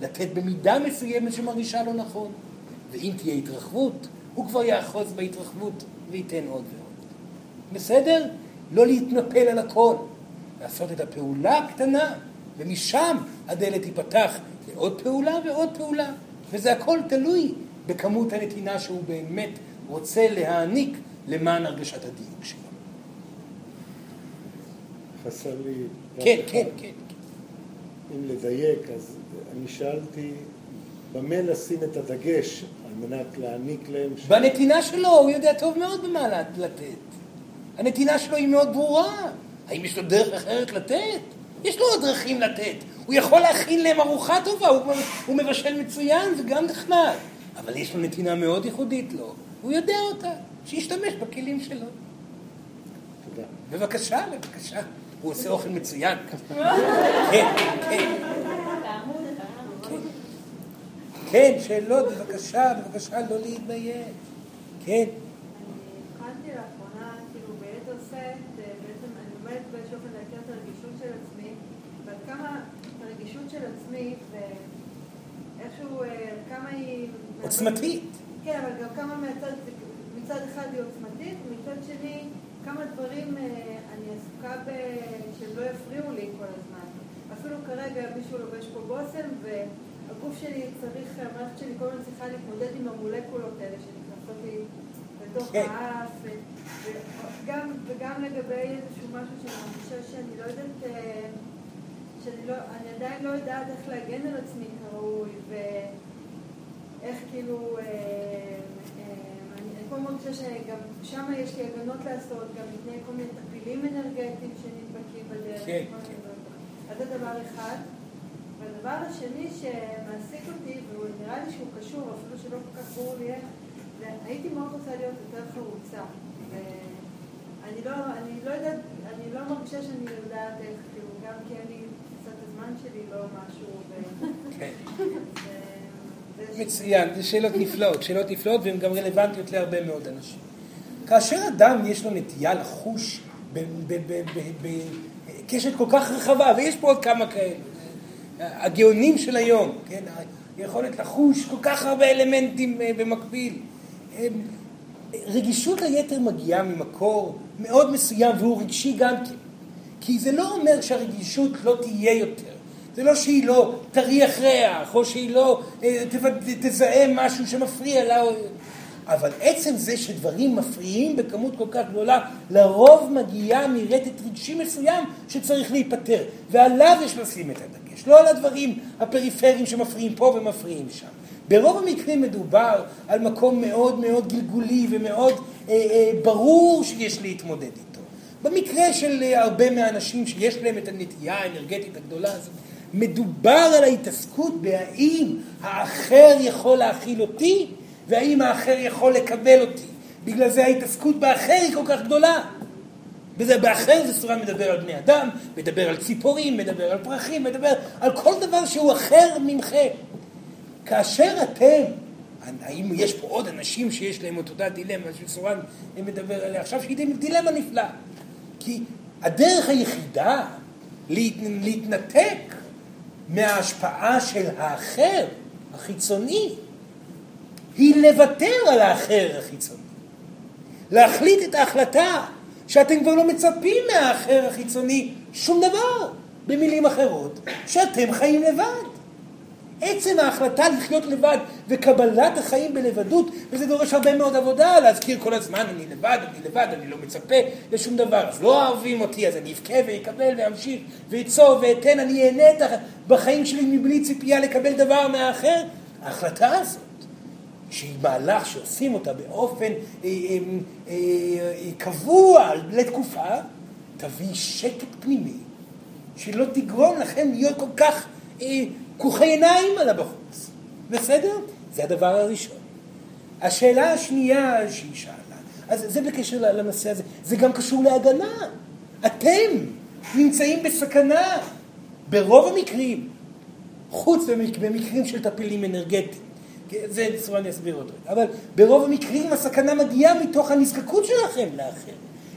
S1: לתת במידה מסוימת שמרגישה לו נכון, ואם תהיה התרחבות, הוא כבר יאחוז בהתרחבות וייתן עוד ועוד. בסדר? לא להתנפל על הכל, לעשות את הפעולה הקטנה, ומשם הדלת תיפתח לעוד פעולה ועוד פעולה. וזה הכל תלוי בכמות הנתינה שהוא באמת רוצה להעניק למען הרגשת הדיוק שלו.
S2: חסר לי...
S1: כן, כן, כן.
S2: אם לדייק, אז אני שאלתי במה לשים את הדגש על מנת להעניק להם... ש...
S1: בנתינה שלו, הוא יודע טוב מאוד במה לתת. הנתינה שלו היא מאוד ברורה. האם יש לו דרך אחרת לתת? יש לו עוד דרכים לתת. הוא יכול להכין להם ארוחה טובה, הוא, הוא מבשל מצוין, זה גם נחמד. אבל יש לו נתינה מאוד ייחודית לו, הוא יודע אותה, שישתמש בכלים שלו.
S2: תודה.
S1: בבקשה, בבקשה. הוא עושה אוכל מצוין. כן, כן. כן, שאלות, בבקשה, בבקשה, לא להתבייש. כן.
S10: התחלתי לאחרונה, כאילו ביתר שאת, בעצם אני לומדת באיזשהו אופן להכיר את הרגישות של עצמי, ועד כמה הרגישות של עצמי, ואיכשהו, כמה היא...
S1: עוצמתית.
S10: כן, אבל גם כמה מהצד, מצד אחד היא עוצמתית, ומצד שני, כמה דברים אני עסוקה ב... שהם לא יפריעו לי כל הזמן. אפילו כרגע מישהו לובש פה בושם, והגוף שלי צריך, המערכת שלי כל הזמן צריכה להתמודד עם המולקולות האלה שנכנסות לי בתוך
S1: כן.
S10: האף, וגם, וגם לגבי איזשהו משהו שאני מרגישה שאני לא יודעת, אה, שאני לא, אני עדיין לא יודעת איך להגן על עצמי כראוי, ואיך כאילו, אה, אה, אני אני כל מרגישה שגם שם יש לי הגנות לעשות, גם מפני כל מיני טפילים אנרגטיים שנדבקים בדרך.
S1: כן,
S10: דברים. אז זה דבר אחד. והדבר השני שמעסיק אותי, והוא נראה לי שהוא קשור, אפילו שלא כל כך ברור לי איך, זה הייתי מאוד רוצה להיות יותר חרוצה. ואני לא, אני לא יודעת, אני לא מרגישה שאני יודעת איך, כאילו, גם כי אני, הזמן שלי לא משהו.
S1: כן. מצוין, זה שאלות נפלאות, שאלות נפלאות והן גם רלוונטיות להרבה מאוד אנשים. כאשר אדם יש לו נטייה לחוש בקשת כל כך רחבה, ויש פה עוד כמה כאלה, הגאונים של היום, כן, היכולת לחוש כל כך הרבה אלמנטים אה, במקביל. רגישות היתר מגיעה ממקור מאוד מסוים והוא רגשי גם כן. כי זה לא אומר שהרגישות לא תהיה יותר. זה לא שהיא לא תריח ריח, או שהיא לא אה, תזהה משהו שמפריע לה. אבל עצם זה שדברים מפריעים בכמות כל כך גדולה, לרוב מגיעה מרטט רגשי מסוים שצריך להיפטר. ועליו יש לשים את הדגש, לא על הדברים הפריפריים שמפריעים פה ומפריעים שם. ברוב המקרים מדובר על מקום מאוד מאוד גלגולי ומאוד אה, אה, ברור שיש להתמודד איתו. במקרה של אה, הרבה מהאנשים שיש להם את הנטייה האנרגטית הגדולה הזאת, מדובר על ההתעסקות בהאם האחר יכול להכיל אותי והאם האחר יכול לקבל אותי. בגלל זה ההתעסקות באחר היא כל כך גדולה. וזה באחר זה סורן מדבר על בני אדם, מדבר על ציפורים, מדבר על פרחים, מדבר על כל דבר שהוא אחר ממכם. כאשר אתם, האם יש פה עוד אנשים שיש להם את אותה דילמה שסורן מדבר עליה עכשיו, שהיא דילמה נפלאה. כי הדרך היחידה להת, להתנתק מההשפעה של האחר, החיצוני, היא לוותר על האחר החיצוני. להחליט את ההחלטה שאתם כבר לא מצפים מהאחר החיצוני שום דבר. במילים אחרות, שאתם חיים לבד. עצם ההחלטה לחיות לבד וקבלת החיים בלבדות, וזה דורש הרבה מאוד עבודה, להזכיר כל הזמן, אני לבד, אני לבד, אני לא מצפה לשום דבר, אז לא אוהבים אותי, אז אני אבכה ואקבל ואמשיך ואצור ואתן, אני אהנה בחיים שלי מבלי ציפייה לקבל דבר מהאחר. ההחלטה הזאת, שהיא מהלך שעושים אותה באופן אה, אה, אה, אה, קבוע לתקופה, תביא שקט פנימי, שלא תגרום לכם להיות כל כך אה, כוכי עיניים על הבחוץ. בסדר? זה הדבר הראשון. השאלה השנייה שהיא שאלה, אז זה בקשר לנושא הזה, זה גם קשור להגנה. אתם נמצאים בסכנה ברוב המקרים, חוץ במקרים של טפילים אנרגטיים. זה בצורה אני אסביר אותו. אבל ברוב המקרים הסכנה מגיעה מתוך הנזקקות שלכם לאחר.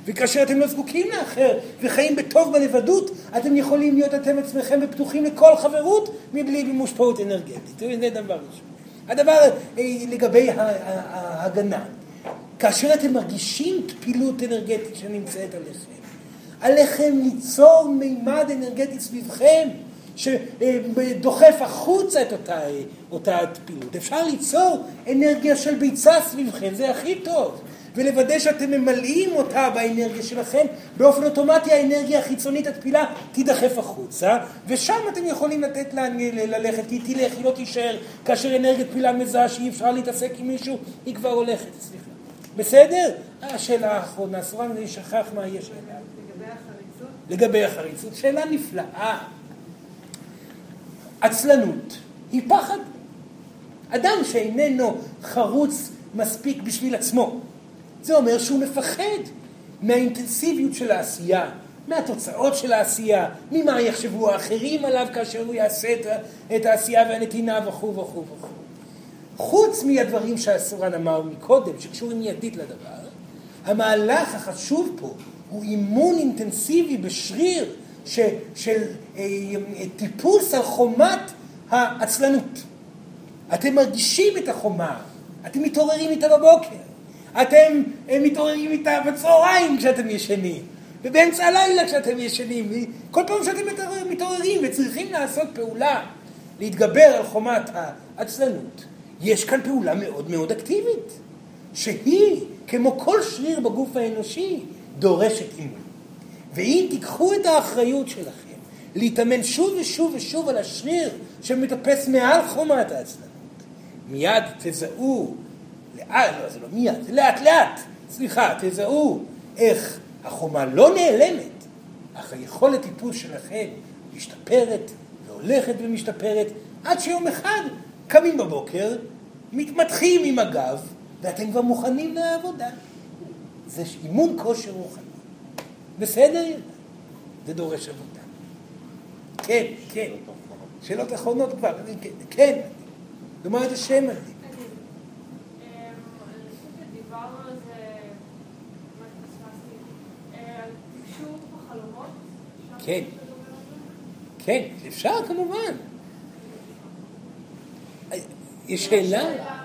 S1: וכאשר אתם לא זקוקים לאחר וחיים בטוב בלבדות, אתם יכולים להיות אתם עצמכם ופתוחים לכל חברות מבלי מושפעות אנרגטית. זה דבר ראשון. הדבר אה, לגבי ההגנה, כאשר אתם מרגישים פעילות אנרגטית שנמצאת עליכם, עליכם ליצור מימד אנרגטי סביבכם שדוחף החוצה את אותה, אותה פעילות. אפשר ליצור אנרגיה של ביצה סביבכם, זה הכי טוב. ולוודא שאתם ממלאים אותה באנרגיה שלכם, באופן אוטומטי האנרגיה החיצונית התפילה תידחף החוצה, ושם אתם יכולים לתת לה ללכת, כי היא תלך, היא לא תישאר, כאשר אנרגיית תפילה מזהה שאי אפשר להתעסק עם מישהו, היא כבר הולכת, סליחה. בסדר? השאלה האחרונה, סורן, אני שכח מה יש.
S10: לגבי החריצות?
S1: לגבי החריצות, שאלה נפלאה. עצלנות היא פחד. אדם שאיננו חרוץ מספיק בשביל עצמו, זה אומר שהוא מפחד מהאינטנסיביות של העשייה, מהתוצאות של העשייה, ממה יחשבו האחרים עליו כאשר הוא יעשה את, העשייה והנתינה וכו' וכו' וכו'. חוץ מהדברים שהסורן אמר מקודם, שקשורים מיידית לדבר, המהלך החשוב פה הוא אימון אינטנסיבי בשריר ש, של אה, טיפוס על חומת העצלנות. אתם מרגישים את החומה, אתם מתעוררים איתה בבוקר. אתם מתעוררים איתה בצהריים כשאתם ישנים, ובאמצע הלילה כשאתם ישנים, כל פעם שאתם מתעוררים וצריכים לעשות פעולה להתגבר על חומת העצלנות, יש כאן פעולה מאוד מאוד אקטיבית, שהיא, כמו כל שריר בגוף האנושי, דורשת אימון. ואם תיקחו את האחריות שלכם להתאמן שוב ושוב ושוב על השריר שמטפס מעל חומת העצלנות, מיד תזהו לאט, לא, זה לא מיד, זה לאט לאט, סליחה, תזהו איך החומה לא נעלמת, אך היכולת טיפוס שלכם משתפרת והולכת ומשתפרת, עד שיום אחד קמים בבוקר, מתמתחים עם הגב, ואתם כבר מוכנים לעבודה. זה אימון כושר רוחני. בסדר? זה דורש עבודה. כן, כן. שאלות אחרונות כבר, כן. לומר את השם הזה. כן, כן, אפשר כמובן. יש שאלה?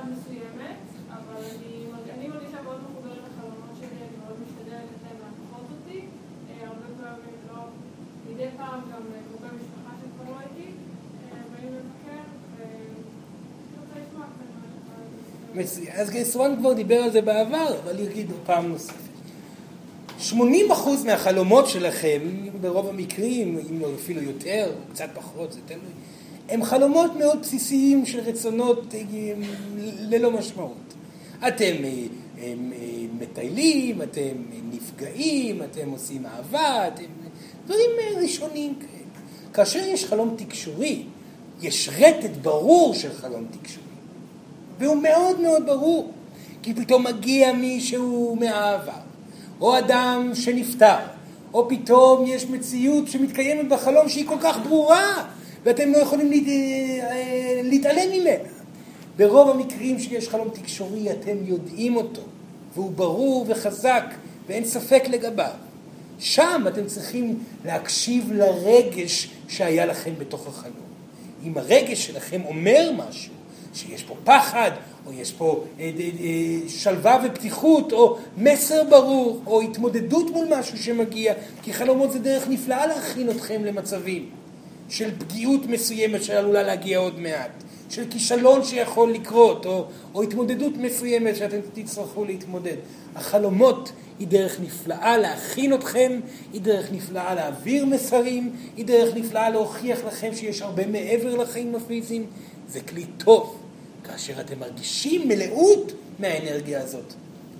S1: אז סואן כבר דיבר על זה בעבר, אבל יגיד פעם נוספת. 80% מהחלומות שלכם, ברוב המקרים, אם לא אפילו יותר, קצת פחות, זה תלוי, הם חלומות מאוד בסיסיים של רצונות אה, ללא משמעות. אתם אה, אה, מטיילים, אתם נפגעים, אתם עושים אהבה, אתם... דברים ראשונים כאלה. כאשר יש חלום תקשורי, יש רטט ברור של חלום תקשורי. והוא מאוד מאוד ברור, כי פתאום מגיע מישהו מהעבר, או אדם שנפטר, או פתאום יש מציאות שמתקיימת בחלום שהיא כל כך ברורה, ואתם לא יכולים להת... אה, להתעלם ממנה. ברוב המקרים שיש חלום תקשורי אתם יודעים אותו, והוא ברור וחזק, ואין ספק לגביו. שם אתם צריכים להקשיב לרגש שהיה לכם בתוך החלום. אם הרגש שלכם אומר משהו, שיש פה פחד, או יש פה אה, אה, אה, שלווה ופתיחות, או מסר ברור, או התמודדות מול משהו שמגיע, כי חלומות זה דרך נפלאה להכין אתכם למצבים של פגיעות מסוימת שעלולה להגיע עוד מעט. של כישלון שיכול לקרות, או, או התמודדות מסוימת שאתם תצטרכו להתמודד. החלומות היא דרך נפלאה להכין אתכם, היא דרך נפלאה להעביר מסרים, היא דרך נפלאה להוכיח לכם שיש הרבה מעבר לחיים הפיזיים. זה כלי טוב כאשר אתם מרגישים מלאות מהאנרגיה הזאת.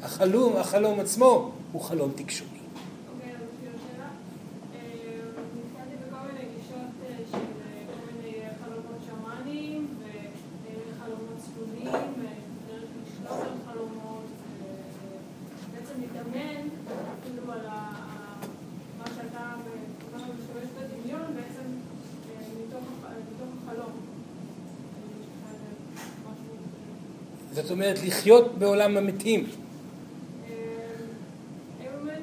S1: החלום, החלום עצמו הוא חלום תקשורי.
S10: אוקיי, אז כאילו שאלה, אה, נתקלתי בכל מיני גישות אה, של אה, כל מיני אה, חלומות שמאניים וחלומות צפוניים ודרך לשלוט על חלומות ובעצם להתאמן אפילו על ה- ה- מה שאתה אומר משתמש בדמיון בעצם אה, מתוך הח- מתוך החלום. אה, משהו-
S1: זאת אומרת, לחיות בעולם המתים.
S10: אה, אה,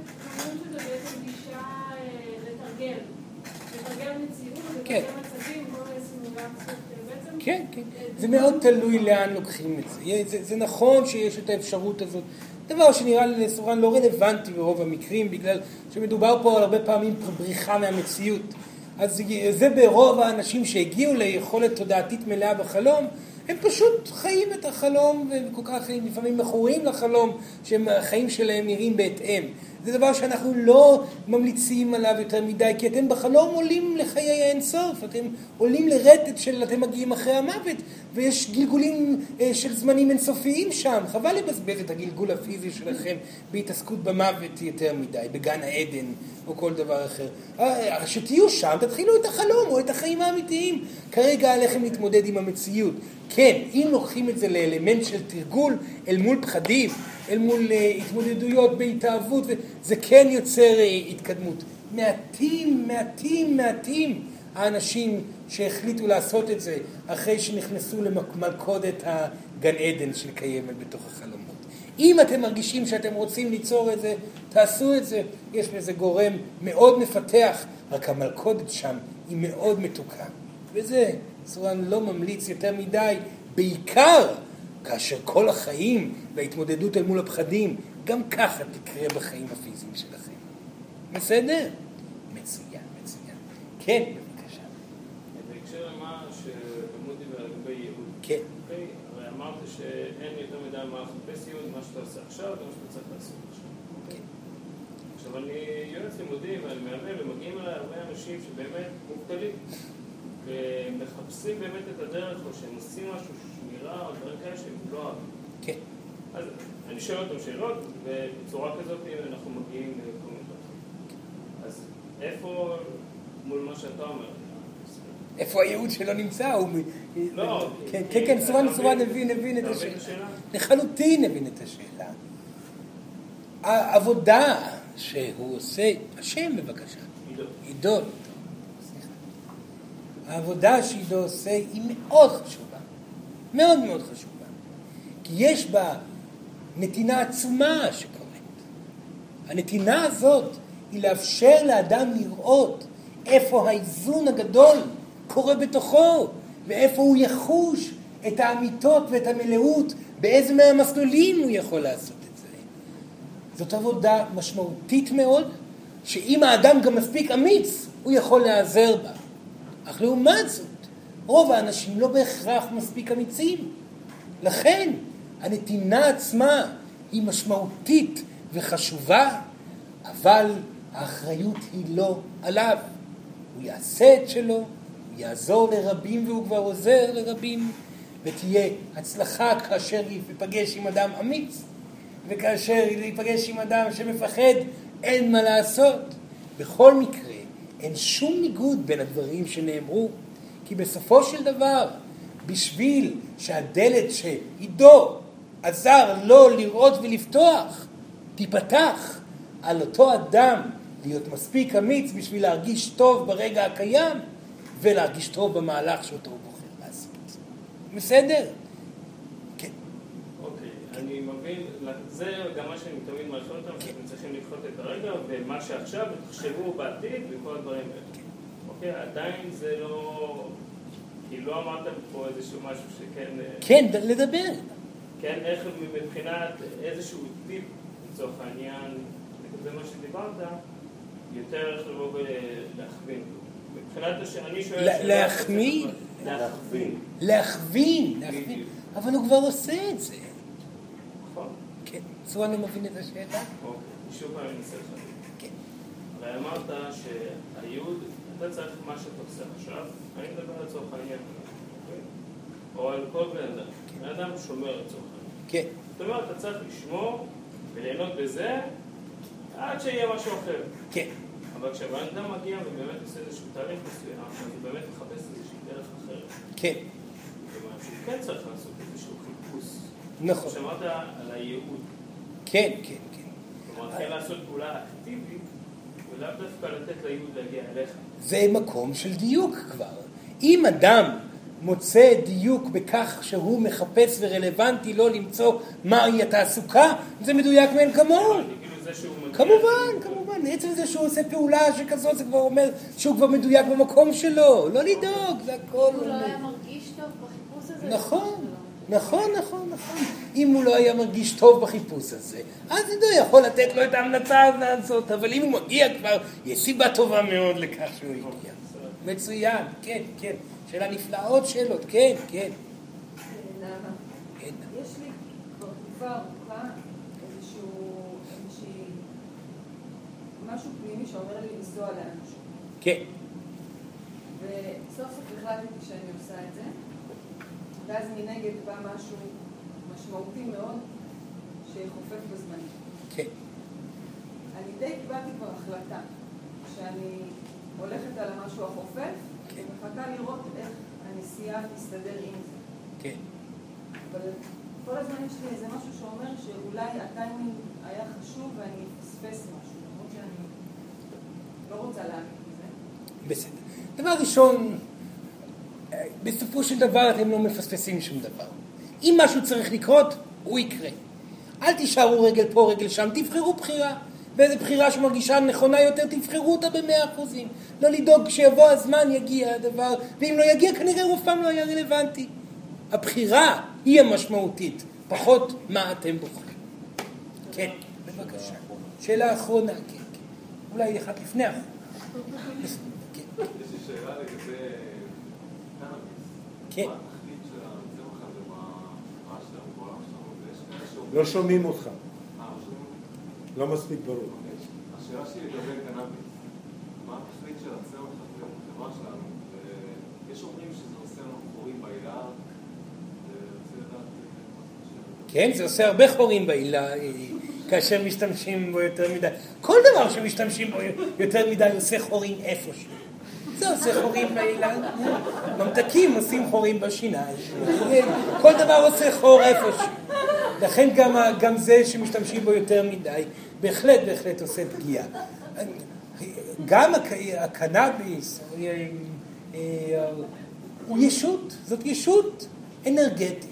S1: כן.
S10: אה.
S1: כן, כן. זה מאוד תלוי לאן לוקחים את זה. זה, זה נכון שיש את האפשרות הזאת. דבר שנראה לי לסורן לא רלוונטי ברוב המקרים, בגלל שמדובר פה על הרבה פעמים בריחה מהמציאות. אז זה ברוב האנשים שהגיעו ליכולת תודעתית מלאה בחלום, הם פשוט חיים את החלום, וכל כך לפעמים מכורים לחלום, שהחיים שלהם נראים בהתאם. זה דבר שאנחנו לא ממליצים עליו יותר מדי, כי אתם בחלום עולים לחיי האינסוף, אתם עולים לרטט של אתם מגיעים אחרי המוות, ויש גלגולים אה, של זמנים אינסופיים שם. חבל לבזבז את הגלגול הפיזי שלכם בהתעסקות במוות יותר מדי, בגן העדן או כל דבר אחר. אה, שתהיו שם, תתחילו את החלום או את החיים האמיתיים. כרגע עליכם להתמודד עם המציאות. כן, אם לוקחים את זה לאלמנט של תרגול אל מול פחדים, אל מול אה, התמודדויות בהתאהבות, זה כן יוצר אה, התקדמות. מעטים, מעטים, מעטים האנשים שהחליטו לעשות את זה אחרי שנכנסו למלכודת הגן עדן שקיימת בתוך החלומות. אם אתם מרגישים שאתם רוצים ליצור את זה, תעשו את זה. יש בזה גורם מאוד מפתח, רק המלכודת שם היא מאוד מתוקה. וזה, סורן לא ממליץ יותר מדי, בעיקר כאשר כל החיים וההתמודדות אל מול הפחדים, גם ככה תקרה בחיים הפיזיים שלכם. בסדר? מצוין, מצוין. כן, בבקשה.
S8: בהקשר למה שמודי דיבר לגבי ייעוד.
S1: כן.
S8: אוקיי? הרי אמרת שאין יותר מדי מה לחפש ייעוד, מה שאתה עושה עכשיו זה מה שאתה צריך לעשות עכשיו. אוקיי? עכשיו אני יועץ לימודים ואני מאמן ומגיעים אליי הרבה אנשים שבאמת מובטלים ומחפשים באמת את הדרך או שהם עושים משהו שמירה או דברים כאלה שהם לא אוהבים.
S1: כן.
S8: אז אני שואל אותם שאלות ובצורה כזאת אנחנו מגיעים לכל מיני דברים. אז איפה מול מה שאתה אומר?
S1: איפה הייעוד שלו נמצא? הוא...
S8: לא,
S1: כן, כן, כן, סורן, סורן
S8: מבין-
S1: הבין, הבין את השאלה.
S8: את השאלה?
S1: לחלוטין הבין את השאלה. העבודה שהוא עושה, השם בבקשה,
S8: עידו.
S1: העבודה שעידו עושה היא מאוד חשובה, מאוד מאוד חשובה, כי יש בה נתינה עצומה שקורית. הנתינה הזאת היא לאפשר לאדם לראות איפה האיזון הגדול קורה בתוכו, ואיפה הוא יחוש את האמיתות ואת המלאות, באיזה מהמסלולים הוא יכול לעשות את זה. זאת עבודה משמעותית מאוד, שאם האדם גם מספיק אמיץ, הוא יכול להיעזר בה. אך לעומת זאת, רוב האנשים לא בהכרח מספיק אמיצים. לכן, הנתינה עצמה היא משמעותית וחשובה, אבל האחריות היא לא עליו. הוא יעשה את שלו, הוא יעזור לרבים והוא כבר עוזר לרבים, ותהיה הצלחה כאשר ייפגש עם אדם אמיץ, וכאשר ייפגש עם אדם שמפחד, אין מה לעשות. בכל מקרה, אין שום ניגוד בין הדברים שנאמרו, כי בסופו של דבר, בשביל שהדלת שעידו עזר לו לראות ולפתוח, תיפתח על אותו אדם להיות מספיק אמיץ בשביל להרגיש טוב ברגע הקיים ולהרגיש טוב במהלך שאותו הוא בוחר לעשות. בסדר? כן.
S8: אוקיי, אני מבין, זה גם מה שאני תמיד מלכות אותם, שאתם צריכים לדחות את הרגע, ומה שעכשיו, תחשבו בעתיד וכל הדברים האלה. אוקיי, עדיין זה לא... כי לא אמרתם פה איזשהו משהו שכן... אה,
S1: כן, לדבר.
S8: כן, איך מבחינת איזשהו טיפ, לצורך העניין, לגבי מה שדיברת, יותר איך לבוא ולהכווין. מבחינת הש... אני שואל...
S1: לה-
S8: שאלה-
S1: להחמיא?
S8: להכווין.
S1: להכווין, להכווין. אבל הוא כבר עושה את זה. כן. סורן לא מבין את השאלה?
S8: אוקיי, שוב פעם אני אנסה לחדד.
S1: כן.
S8: הרי אמרת שהיוד, אתה צריך מה שאתה עושה עכשיו, אני מדבר לצורך העניין, אוקיי? או על כל בן אדם. בן אדם שומר לצורך העניין.
S1: כן.
S8: זאת אומרת, אתה צריך לשמור וליהנות בזה עד שיהיה משהו אחר.
S1: כן.
S8: אבל כשבן אדם מגיע ובאמת עושה איזשהו תהליך מסוים, אז הוא באמת מחפש איזושהי דרך אחרת.
S1: כן.
S8: כלומר, שהוא כן צריך.
S1: נכון.
S8: שמעת על הייעוד.
S1: כן, כן, כן.
S8: כלומר, כן לעשות פעולה אקטיבית, ולאו דווקא לתת לייעוד להגיע אליך.
S1: זה מקום של דיוק כבר. אם אדם מוצא דיוק בכך שהוא מחפש ורלוונטי לו למצוא מהי התעסוקה, זה מדויק מאין כמוהו.
S8: כאילו.
S1: כמובן, כמובן. עצם זה שהוא עושה פעולה שכזאת, זה כבר אומר שהוא כבר מדויק במקום שלו. לא לדאוג, זה הכל...
S3: הוא לא היה מרגיש טוב בחיפוש הזה.
S1: נכון, נכון, נכון, נכון. אם הוא לא היה מרגיש טוב בחיפוש הזה, אז הוא יכול לתת לו את ההמלצה הזאת, אבל אם הוא מגיע כבר, יש סיבה טובה מאוד לכך שהוא הגיע. מצוין, כן, כן. שאלה נפלאה, עוד שאלות, כן, כן. כן.
S10: יש לי כבר תקופה ארוכה איזשהו, איזושהי, משהו פנימי שאומר לי לנסוע לאנשהו.
S1: כן,
S10: וסוף סוף החלטתי שאני עושה את זה, ואז מנגד בא משהו משמעותי מאוד שיחופף בזמני.
S1: כן.
S10: אני די קיבלתי כבר החלטה שאני הולכת על המשהו החופף,
S1: כן.
S10: ומחכה לראות איך הנסיעה תסתדר עם זה.
S1: כן.
S10: אבל כל הזמן יש לי איזה משהו שאומר שאולי הטיימינג היה חשוב ואני אפספס משהו, למרות שאני לא רוצה להאמין בזה.
S1: בסדר. דבר ראשון, בסופו של דבר אתם לא מפספסים שום דבר. אם משהו צריך לקרות, הוא יקרה. אל תישארו רגל פה, רגל שם, תבחרו בחירה. ואיזו בחירה שמרגישה נכונה יותר, תבחרו אותה במאה אחוזים. לא לדאוג כשיבוא הזמן יגיע הדבר, ואם לא יגיע כנראה הוא אף פעם לא היה רלוונטי. הבחירה היא המשמעותית, פחות מה אתם בוחרים. כן, בבקשה. שאלה אחרונה, כן, כן. אולי אחת לפני האחרונה. כן.
S11: יש לי שאלה לגבי קנאביס.
S1: כן.
S11: מה התכלית של הצמח הזה ברעש שלנו, בעולם שלנו? ויש כאלה שאומרים...
S2: לא שומעים אותך,
S11: אה, לא?
S2: לא מספיק ברור.
S11: השאלה שלי לגבי קנאביס, מה התכלית של הצמח הזה בחברה שלנו? ויש אומרים שזה עושה לנו חורים בעילה, אה,
S1: כן, זה עושה הרבה חורים בעילה אה, כאשר משתמשים בו יותר מדי. כל דבר שמשתמשים בו יותר מדי עושה חורים איפשהו. זה עושה חורים בעילה. ממתקים עושים חורים בשיניים. כל דבר עושה חור איפשהו. לכן גם, גם זה שמשתמשים בו יותר מדי, בהחלט בהחלט עושה פגיעה. גם הק- הקנאביס אה, אה, הוא ישות, זאת ישות אנרגטית,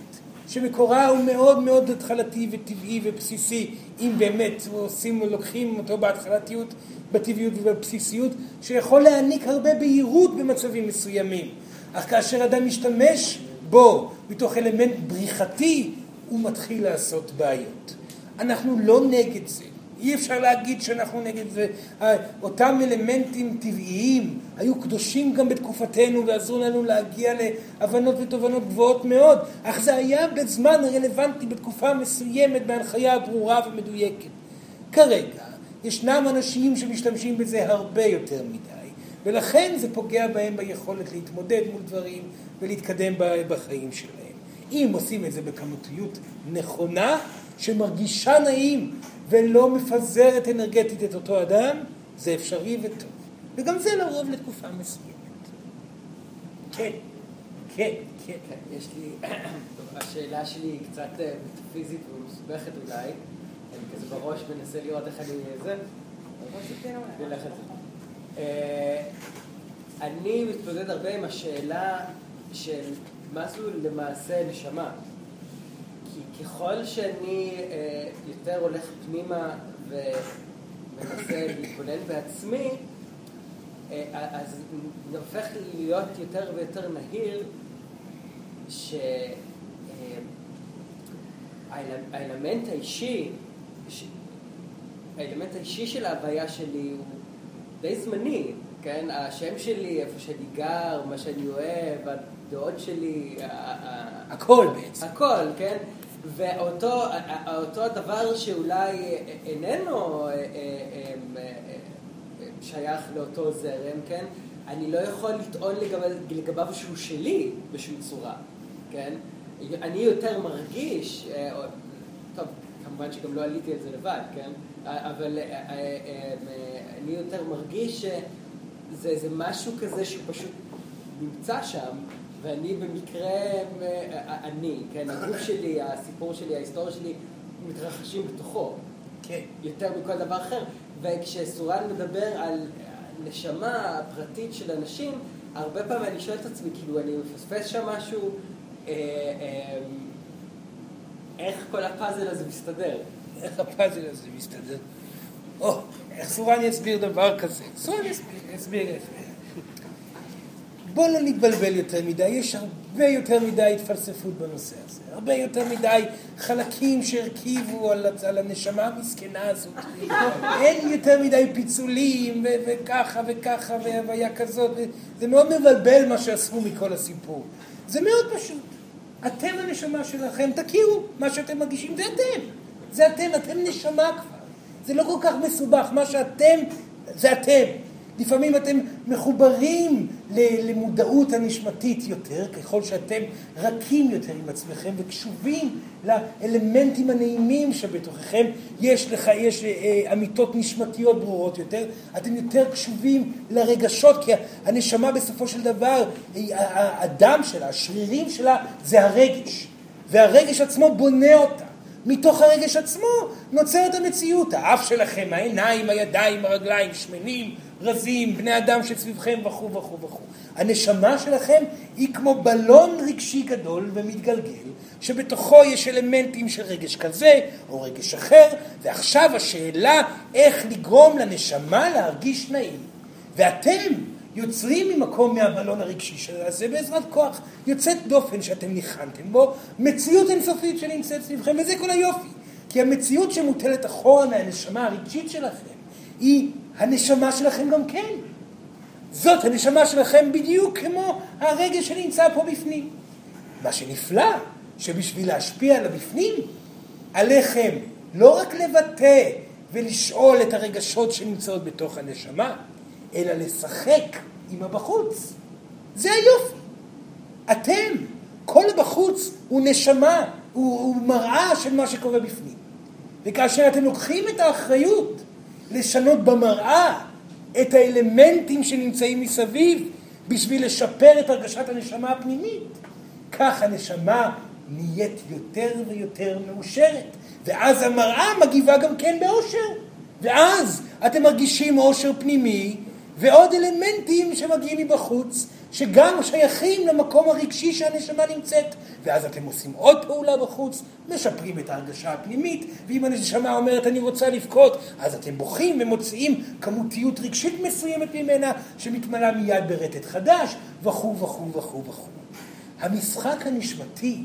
S1: שמקורה הוא מאוד מאוד התחלתי וטבעי ובסיסי, אם באמת עושים, לוקחים אותו בהתחלתיות, בטבעיות ובבסיסיות, שיכול להעניק הרבה בהירות במצבים מסוימים. אך כאשר אדם משתמש בו מתוך אלמנט בריחתי, הוא מתחיל לעשות בעיות. אנחנו לא נגד זה. אי אפשר להגיד שאנחנו נגד זה. ה- אותם אלמנטים טבעיים היו קדושים גם בתקופתנו ועזרו לנו להגיע להבנות ותובנות גבוהות מאוד, אך זה היה בזמן רלוונטי בתקופה מסוימת בהנחיה ברורה ומדויקת. כרגע ישנם אנשים שמשתמשים בזה הרבה יותר מדי, ולכן זה פוגע בהם ביכולת להתמודד מול דברים ולהתקדם בחיים שלהם. אם עושים את זה בכמותיות נכונה, שמרגישה נעים ולא מפזרת אנרגטית את אותו אדם, זה אפשרי וטוב. וגם זה לרוב לתקופה מסוימת. כן, כן, כן.
S5: כן, יש לי, השאלה שלי היא קצת אה, מטאפיזית ומסובכת אולי. אני כזה בראש מנסה לראות איך אני זה. אה, אני מתמודד הרבה עם השאלה של מה זו למעשה נשמה. כי ככל שאני אה, יותר הולך פנימה ומנסה להתבונן בעצמי, אה, אז זה הופך להיות יותר ויותר נהיר שהאלמנט האישי, ש- האלמנט האישי של ההוויה שלי הוא די זמני. כן? השם שלי, איפה שאני גר, מה שאני אוהב, הדעות שלי,
S1: הכל בעצם.
S5: הכל, כן? ואותו אותו הדבר שאולי איננו אה, אה, אה, שייך לאותו זרם, כן? אני לא יכול לטעון לגב, לגביו שהוא שלי בשום צורה, כן? אני יותר מרגיש, כמובן שגם לא עליתי על זה לבד, כן? אבל אה, אה, אה, אני יותר מרגיש שזה זה משהו כזה שהוא פשוט נמצא שם, ואני במקרה, אני, כן? הגוף שלי, הסיפור שלי, ההיסטוריה שלי, מתרחשים בתוכו.
S1: כן.
S5: יותר מכל דבר אחר. וכשסורן מדבר על נשמה פרטית של אנשים, הרבה פעמים אני שואל את עצמי, כאילו, אני מפספס שם משהו, אה, אה, איך כל הפאזל הזה מסתדר?
S1: איך הפאזל הזה מסתדר? או, איך סורן יסביר דבר כזה? סורן יסביר, יסביר. בוא לא נתבלבל יותר מדי, יש הרבה יותר מדי התפלספות בנושא הזה. הרבה יותר מדי חלקים שהרכיבו על, על הנשמה המסכנה הזאת. אין יותר מדי פיצולים ו- וככה וככה והוויה כזאת. זה מאוד מבלבל מה שאספו מכל הסיפור. זה מאוד פשוט. אתם הנשמה שלכם, תכירו, מה שאתם מרגישים זה אתם. זה אתם, אתם נשמה כבר. זה לא כל כך מסובך, מה שאתם, זה אתם. לפעמים אתם מחוברים למודעות הנשמתית יותר, ככל שאתם רכים יותר עם עצמכם וקשובים לאלמנטים הנעימים שבתוככם. יש לך, יש אה, אה, אמיתות נשמתיות ברורות יותר, אתם יותר קשובים לרגשות, כי הנשמה בסופו של דבר, הדם שלה, השרירים שלה, זה הרגש. והרגש עצמו בונה אותה. מתוך הרגש עצמו נוצרת המציאות. האף שלכם, העיניים, הידיים, הרגליים, שמנים, רזים, בני אדם שסביבכם וכו' וכו' וכו'. הנשמה שלכם היא כמו בלון רגשי גדול ומתגלגל, שבתוכו יש אלמנטים של רגש כזה או רגש אחר, ועכשיו השאלה איך לגרום לנשמה להרגיש נעים. ואתם יוצרים ממקום מהבלון הרגשי של הזה בעזרת כוח יוצאת דופן שאתם ניחנתם בו, מציאות אינסופית שנמצאת סביבכם, וזה כל היופי. כי המציאות שמוטלת אחורה מהנשמה הרגשית שלכם, היא הנשמה שלכם גם כן. זאת הנשמה שלכם בדיוק כמו הרגש שנמצא פה בפנים. מה שנפלא, שבשביל להשפיע על הבפנים, עליכם לא רק לבטא ולשאול את הרגשות שנמצאות בתוך הנשמה, אלא לשחק עם הבחוץ. זה היופי. אתם, כל הבחוץ הוא נשמה, הוא, הוא מראה של מה שקורה בפנים. וכאשר אתם לוקחים את האחריות לשנות במראה את האלמנטים שנמצאים מסביב בשביל לשפר את הרגשת הנשמה הפנימית, כך הנשמה נהיית יותר ויותר מאושרת. ואז המראה מגיבה גם כן באושר. ואז אתם מרגישים אושר פנימי ועוד אלמנטים שמגיעים מבחוץ, שגם שייכים למקום הרגשי שהנשמה נמצאת. ואז אתם עושים עוד פעולה בחוץ, משפרים את ההרגשה הפנימית, ואם הנשמה אומרת אני רוצה לבכות, אז אתם בוכים ומוציאים כמותיות רגשית מסוימת ממנה, שמתמלאה מיד ברטט חדש, וכו' וכו' וכו' וכו'. המשחק הנשמתי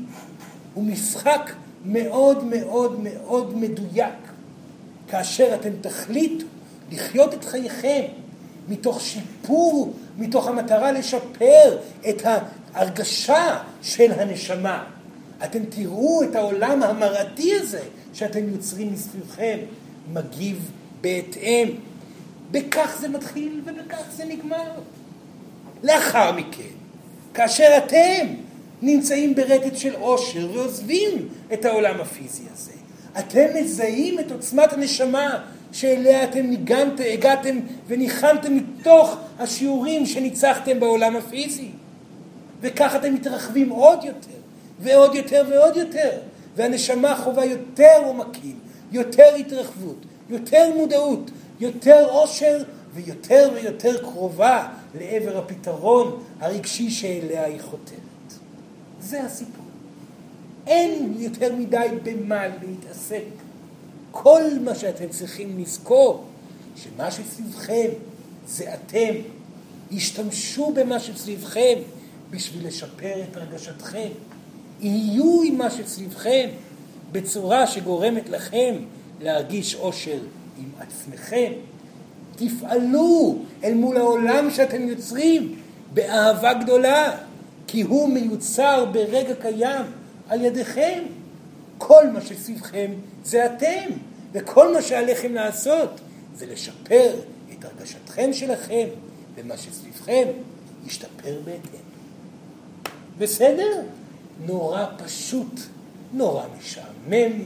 S1: הוא משחק מאוד מאוד מאוד מדויק. כאשר אתם תחליטו לחיות את חייכם מתוך שיפור, מתוך המטרה לשפר את ההרגשה של הנשמה. אתם תראו את העולם המראתי הזה שאתם יוצרים מסביבכם מגיב בהתאם. בכך זה מתחיל ובכך זה נגמר. לאחר מכן, כאשר אתם נמצאים ברטט של עושר ועוזבים את העולם הפיזי הזה, אתם מזהים את עוצמת הנשמה שאליה אתם ניגנת, הגעתם וניחנתם מתוך השיעורים שניצחתם בעולם הפיזי. וכך אתם מתרחבים עוד יותר, ועוד יותר ועוד יותר. והנשמה חווה יותר עומקים, יותר התרחבות, יותר מודעות, יותר עושר ויותר ויותר קרובה לעבר הפתרון הרגשי שאליה היא חותרת. זה הסיפור. אין יותר מדי במה להתעסק. כל מה שאתם צריכים לזכור, שמה שסביבכם זה אתם. השתמשו במה שסביבכם בשביל לשפר את הרגשתכם. יהיו עם מה שסביבכם בצורה שגורמת לכם להרגיש אושר עם עצמכם. תפעלו אל מול העולם שאתם יוצרים באהבה גדולה, כי הוא מיוצר ברגע קיים על ידיכם. כל מה שסביבכם זה אתם, וכל מה שעליכם לעשות זה לשפר את הרגשתכם שלכם, ומה שסביבכם ישתפר בהתאם. בסדר? נורא פשוט, נורא משעמם,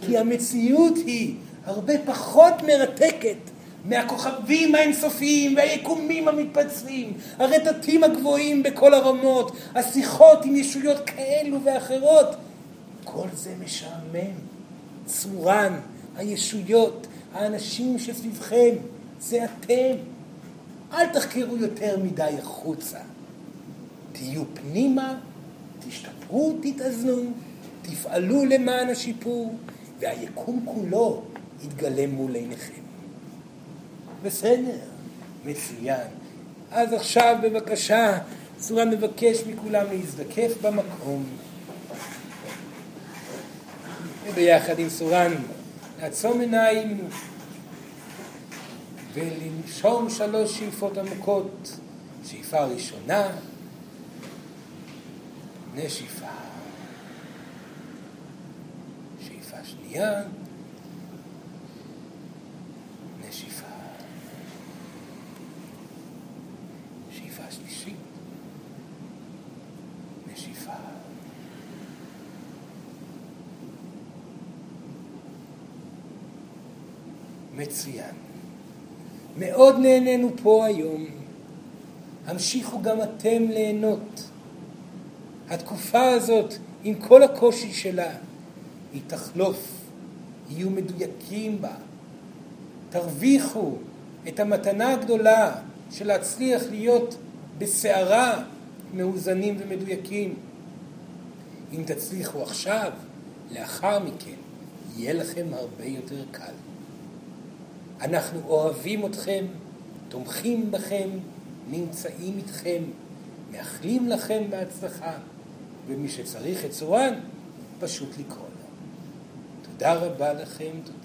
S1: כי המציאות היא הרבה פחות מרתקת מהכוכבים האינסופיים והיקומים המתפצלים, הרטטים הגבוהים בכל הרמות, השיחות עם ישויות כאלו ואחרות. כל זה משעמם. צורן, הישויות, האנשים שסביבכם, זה אתם. אל תחקרו יותר מדי החוצה. תהיו פנימה, תשתפרו, תתאזנו, תפעלו למען השיפור, והיקום כולו יתגלה מול עיניכם. בסדר, מצוין. אז עכשיו בבקשה, צורה מבקש מכולם להזדקף במקום. וביחד עם סורן לעצום עיניים ולנשום שלוש שאיפות עמוקות. שאיפה ראשונה, נשיפה. שאיפה שנייה, נשיפה. שאיפה שלישית, נשיפה. מצוין. מאוד נהנינו פה היום. המשיכו גם אתם ליהנות. התקופה הזאת, עם כל הקושי שלה, היא תחלוף. יהיו מדויקים בה. תרוויחו את המתנה הגדולה של להצליח להיות בסערה מאוזנים ומדויקים. אם תצליחו עכשיו, לאחר מכן, יהיה לכם הרבה יותר קל. אנחנו אוהבים אתכם, תומכים בכם, נמצאים איתכם, מאחלים לכם בהצלחה, ומי שצריך את צורן, פשוט לקרוא לו. תודה רבה לכם, תודה.